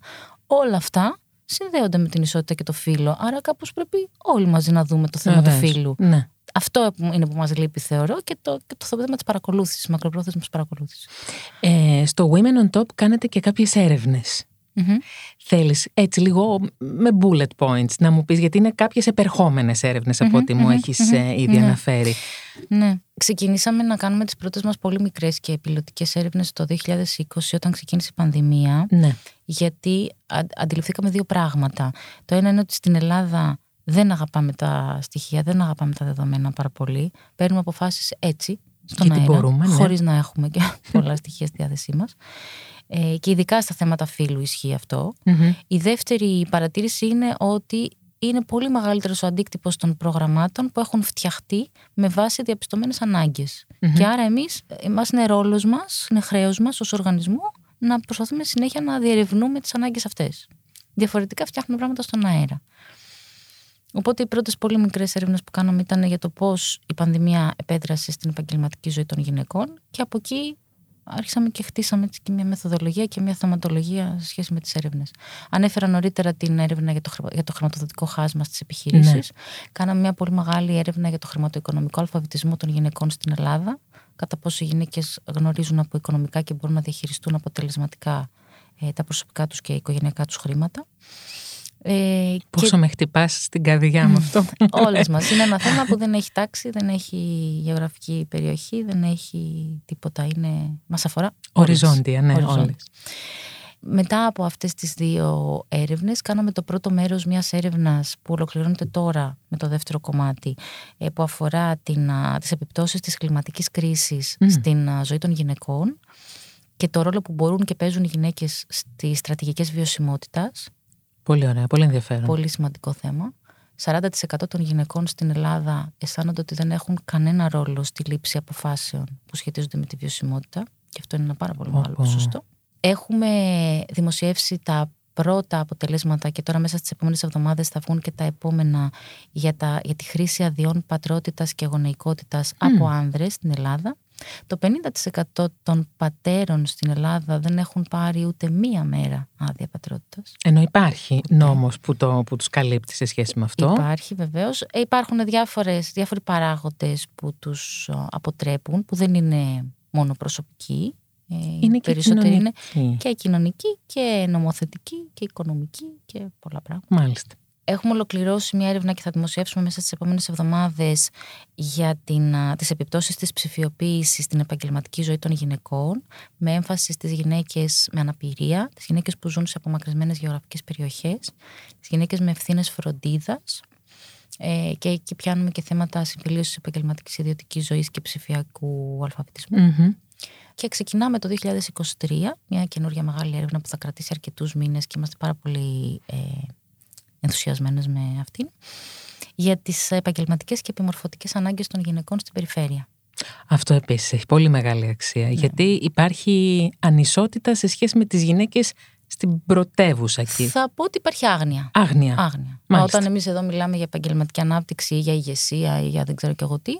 όλα αυτά συνδέονται με την ισότητα και το φύλλο. Άρα κάπως πρέπει όλοι μαζί να δούμε το θέμα του φύλου. Ναι. Αυτό είναι που μας λείπει θεωρώ και το, και το θέμα της παρακολούθησης, μακροπρόθεσμης παρακολούθησης. Ε, στο Women on Top κάνετε και κάποιες έρευνες. Mm-hmm. Θέλεις έτσι λίγο με bullet points να μου πεις γιατί είναι κάποιες επερχόμενες έρευνες από ό,τι μου έχεις ε, ήδη ναι. αναφέρει. Ναι. Ξεκινήσαμε να κάνουμε τις πρώτες μας πολύ μικρές και πιλωτικές έρευνες το 2020 όταν ξεκίνησε η πανδημία ναι. γιατί αντιληφθήκαμε δύο πράγματα. Το ένα είναι ότι στην Ελλάδα δεν αγαπάμε τα στοιχεία, δεν αγαπάμε τα δεδομένα πάρα πολύ. Παίρνουμε αποφάσεις έτσι, στον αέρα, μπορούμε, ναι. χωρίς να έχουμε και πολλά στοιχεία στη διάθεσή μας. Ε, και ειδικά στα θέματα φύλου ισχύει Η δεύτερη παρατήρηση είναι ότι είναι πολύ μεγαλύτερος ο αντίκτυπος των προγραμμάτων που έχουν φτιαχτεί με βάση διαπιστωμένες Και άρα εμείς, εμάς είναι ρόλος μας, είναι χρέος μας ως οργανισμό να προσπαθούμε συνέχεια να διερευνούμε τις ανάγκες αυτές. Διαφορετικά φτιάχνουμε πράγματα στον αέρα. Οπότε οι πρώτες πολύ μικρές έρευνες που κάναμε ήταν για το πώς η πανδημία επέδρασε στην επαγγελματική ζωή των γυναικών και από εκεί άρχισαμε και χτίσαμε και μια μεθοδολογία και μια θεματολογία σε σχέση με τις έρευνες. Ανέφερα νωρίτερα την έρευνα για το, για το χρηματοδοτικό χάσμα στις επιχειρήσεις. Ναι. Κάναμε μια πολύ μεγάλη έρευνα για το χρηματοοικονομικό αλφαβητισμό των γυναικών στην Ελλάδα. Κατά πόσο οι γυναίκες γνωρίζουν από οικονομικά και μπορούν να διαχειριστούν αποτελεσματικά ε, τα προσωπικά τους και οικογενειακά τους χρήματα. Ε, Πόσο και... με χτυπάς στην καρδιά μου αυτό; Όλες μας. Είναι ένα θέμα που δεν έχει τάξη, δεν έχει γεωγραφική περιοχή, δεν έχει τίποτα. Είναι... Μας αφορά. Οριζόντια, ναι, όλες. Μετά από αυτές τις δύο έρευνες κάναμε το πρώτο μέρος μιας έρευνας που ολοκληρώνεται τώρα με το δεύτερο κομμάτι ε, που αφορά την, τις επιπτώσεις της κλιματικής κρίσης στην ζωή των γυναικών και το ρόλο που μπορούν και παίζουν οι γυναίκες στις στρατηγικές βιωσιμότητας Πολύ ωραία, πολύ ενδιαφέρον. Πολύ σημαντικό θέμα. 40% των γυναικών στην Ελλάδα αισθάνονται ότι δεν έχουν κανένα ρόλο στη λήψη αποφάσεων που σχετίζονται με τη βιωσιμότητα. Και αυτό είναι ένα πάρα πολύ μεγάλο ποσοστό. Έχουμε δημοσιεύσει τα πρώτα αποτελέσματα και τώρα μέσα στις επόμενες εβδομάδες θα βγουν και τα επόμενα για, τα, για τη χρήση αδειών πατρότητας και γονεϊκότητας από άνδρες στην Ελλάδα. Το 50% των πατέρων στην Ελλάδα δεν έχουν πάρει ούτε μία μέρα άδεια πατρότητας. Ενώ υπάρχει νόμος που, το, που τους καλύπτει σε σχέση με αυτό; Υπάρχει βεβαίως. Ε, υπάρχουν διάφορες, διάφοροι παράγοντες που τους αποτρέπουν, που δεν είναι μόνο προσωπικοί. Ε, είναι και περισσότεροι είναι και κοινωνική και νομοθετική και οικονομική και πολλά πράγματα. Μάλιστα. Έχουμε ολοκληρώσει μια έρευνα και θα δημοσιεύσουμε μέσα στις επόμενες εβδομάδες για την, τις επιπτώσεις της ψηφιοποίησης στην επαγγελματική ζωή των γυναικών με έμφαση στις γυναίκες με αναπηρία, τις γυναίκες που ζουν σε απομακρυσμένες γεωγραφικές περιοχές, τις γυναίκες με ευθύνες φροντίδας ε, και εκεί πιάνουμε και θέματα συμφιλίωσης επαγγελματικής ιδιωτικής ζωής και ψηφιακού Και ξεκινάμε το 2023 μια καινούργια μεγάλη έρευνα που θα κρατήσει αρκετούς μήνες και είμαστε πάρα πολύ ε, ενθουσιασμένες με αυτήν, για τις επαγγελματικές και επιμορφωτικές ανάγκες των γυναικών στην περιφέρεια. Αυτό επίσης έχει πολύ μεγάλη αξία, ναι. γιατί υπάρχει ανισότητα σε σχέση με τις γυναίκες στην πρωτεύουσα εκεί. Θα πω ότι υπάρχει άγνοια. Άγνοια. άγνοια. Μα όταν εμείς εδώ μιλάμε για επαγγελματική ανάπτυξη ή για ηγεσία ή για δεν ξέρω και εγώ τι,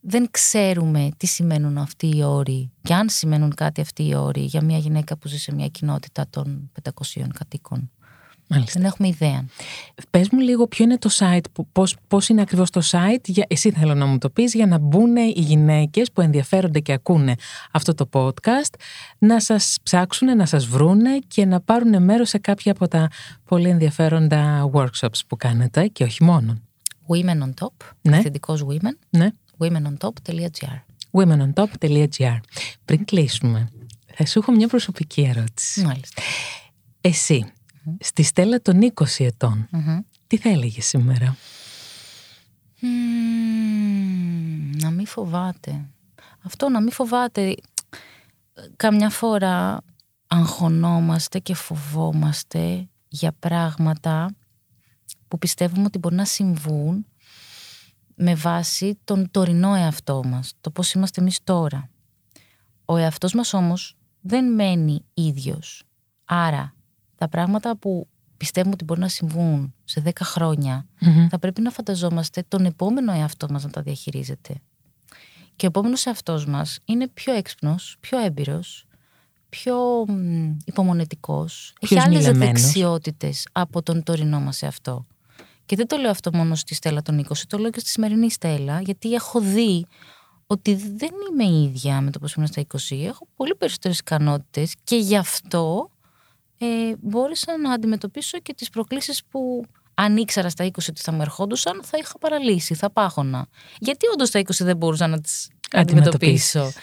δεν ξέρουμε τι σημαίνουν αυτοί οι όροι και αν σημαίνουν κάτι αυτοί οι όροι για μια γυναίκα που ζει σε μια κοινότητα των 500 κατοίκων Μάλιστα. Δεν έχουμε ιδέα. Πες μου λίγο ποιο είναι το site, πώς, πώς είναι ακριβώς το site, για, εσύ θέλω να μου το πεις, για να μπουν οι γυναίκες που ενδιαφέρονται και ακούνε αυτό το podcast, να σας ψάξουν, να σας βρούνε και να πάρουν μέρος σε κάποια από τα πολύ ενδιαφέροντα workshops που κάνετε και όχι μόνο. Women on Top, Ναι. αυθεντικός women, Ναι. womenontop.gr. womenontop.gr Πριν κλείσουμε, θα σου έχω μια προσωπική ερώτηση. Μάλιστα. Εσύ, στη στέλα των 20 ετών, Μμμ. τι θα έλεγες σήμερα; Μμμ, να μην φοβάται. Αυτό να μην φοβάται. Καμιά φορά αγχωνόμαστε και φοβόμαστε για πράγματα που πιστεύουμε ότι μπορεί να συμβούν με βάση τον τωρινό εαυτό μας, το πώς είμαστε εμείς τώρα. Ο εαυτός μας όμως δεν μένει ίδιος. Άρα τα πράγματα που πιστεύουμε ότι μπορεί να συμβούν σε 10 χρόνια θα πρέπει να φανταζόμαστε τον επόμενο εαυτό μας να τα διαχειρίζεται. Και ο επόμενος εαυτός μας είναι πιο έξυπνος, πιο έμπειρος, πιο μ, υπομονετικός. Έχει Πιο άλλες σμιλεμένος. δεξιότητες από τον τωρινό μας εαυτό. Και δεν το λέω αυτό μόνο στη Στέλλα των 20, το λέω και στη σημερινή Στέλλα, γιατί έχω δει ότι δεν είμαι η ίδια με το πώς ήμουν στα 20. Έχω πολύ περισσότερες ικανότητες και γι' αυτό ε, μπόρεσα να αντιμετωπίσω και τις προκλήσεις που αν ήξερα στα 20 ότι θα μου ερχόντουσαν, θα είχα παραλύσει, θα πάχωνα. Γιατί όντως στα 20 δεν μπορούσα να τις Αντιμετωπίσεις. αντιμετωπίσω.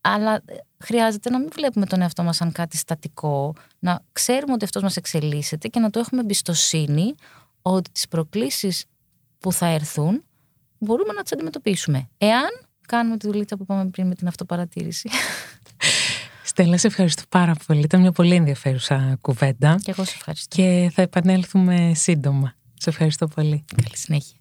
Αλλά ε, χρειάζεται να μην βλέπουμε τον εαυτό μας σαν κάτι στατικό, να ξέρουμε ότι αυτός μας εξελίσσεται και να το έχουμε εμπιστοσύνη ότι τις προκλήσεις που θα έρθουν μπορούμε να τις αντιμετωπίσουμε. Εάν κάνουμε τη δουλίτσα που είπαμε πριν με την αυτοπαρατήρηση. Στέλλα, σε ευχαριστώ πάρα πολύ. Ήταν μια πολύ ενδιαφέρουσα κουβέντα και εγώ σε ευχαριστώ. και θα επανέλθουμε σύντομα. Σε ευχαριστώ πολύ. Καλή συνέχεια.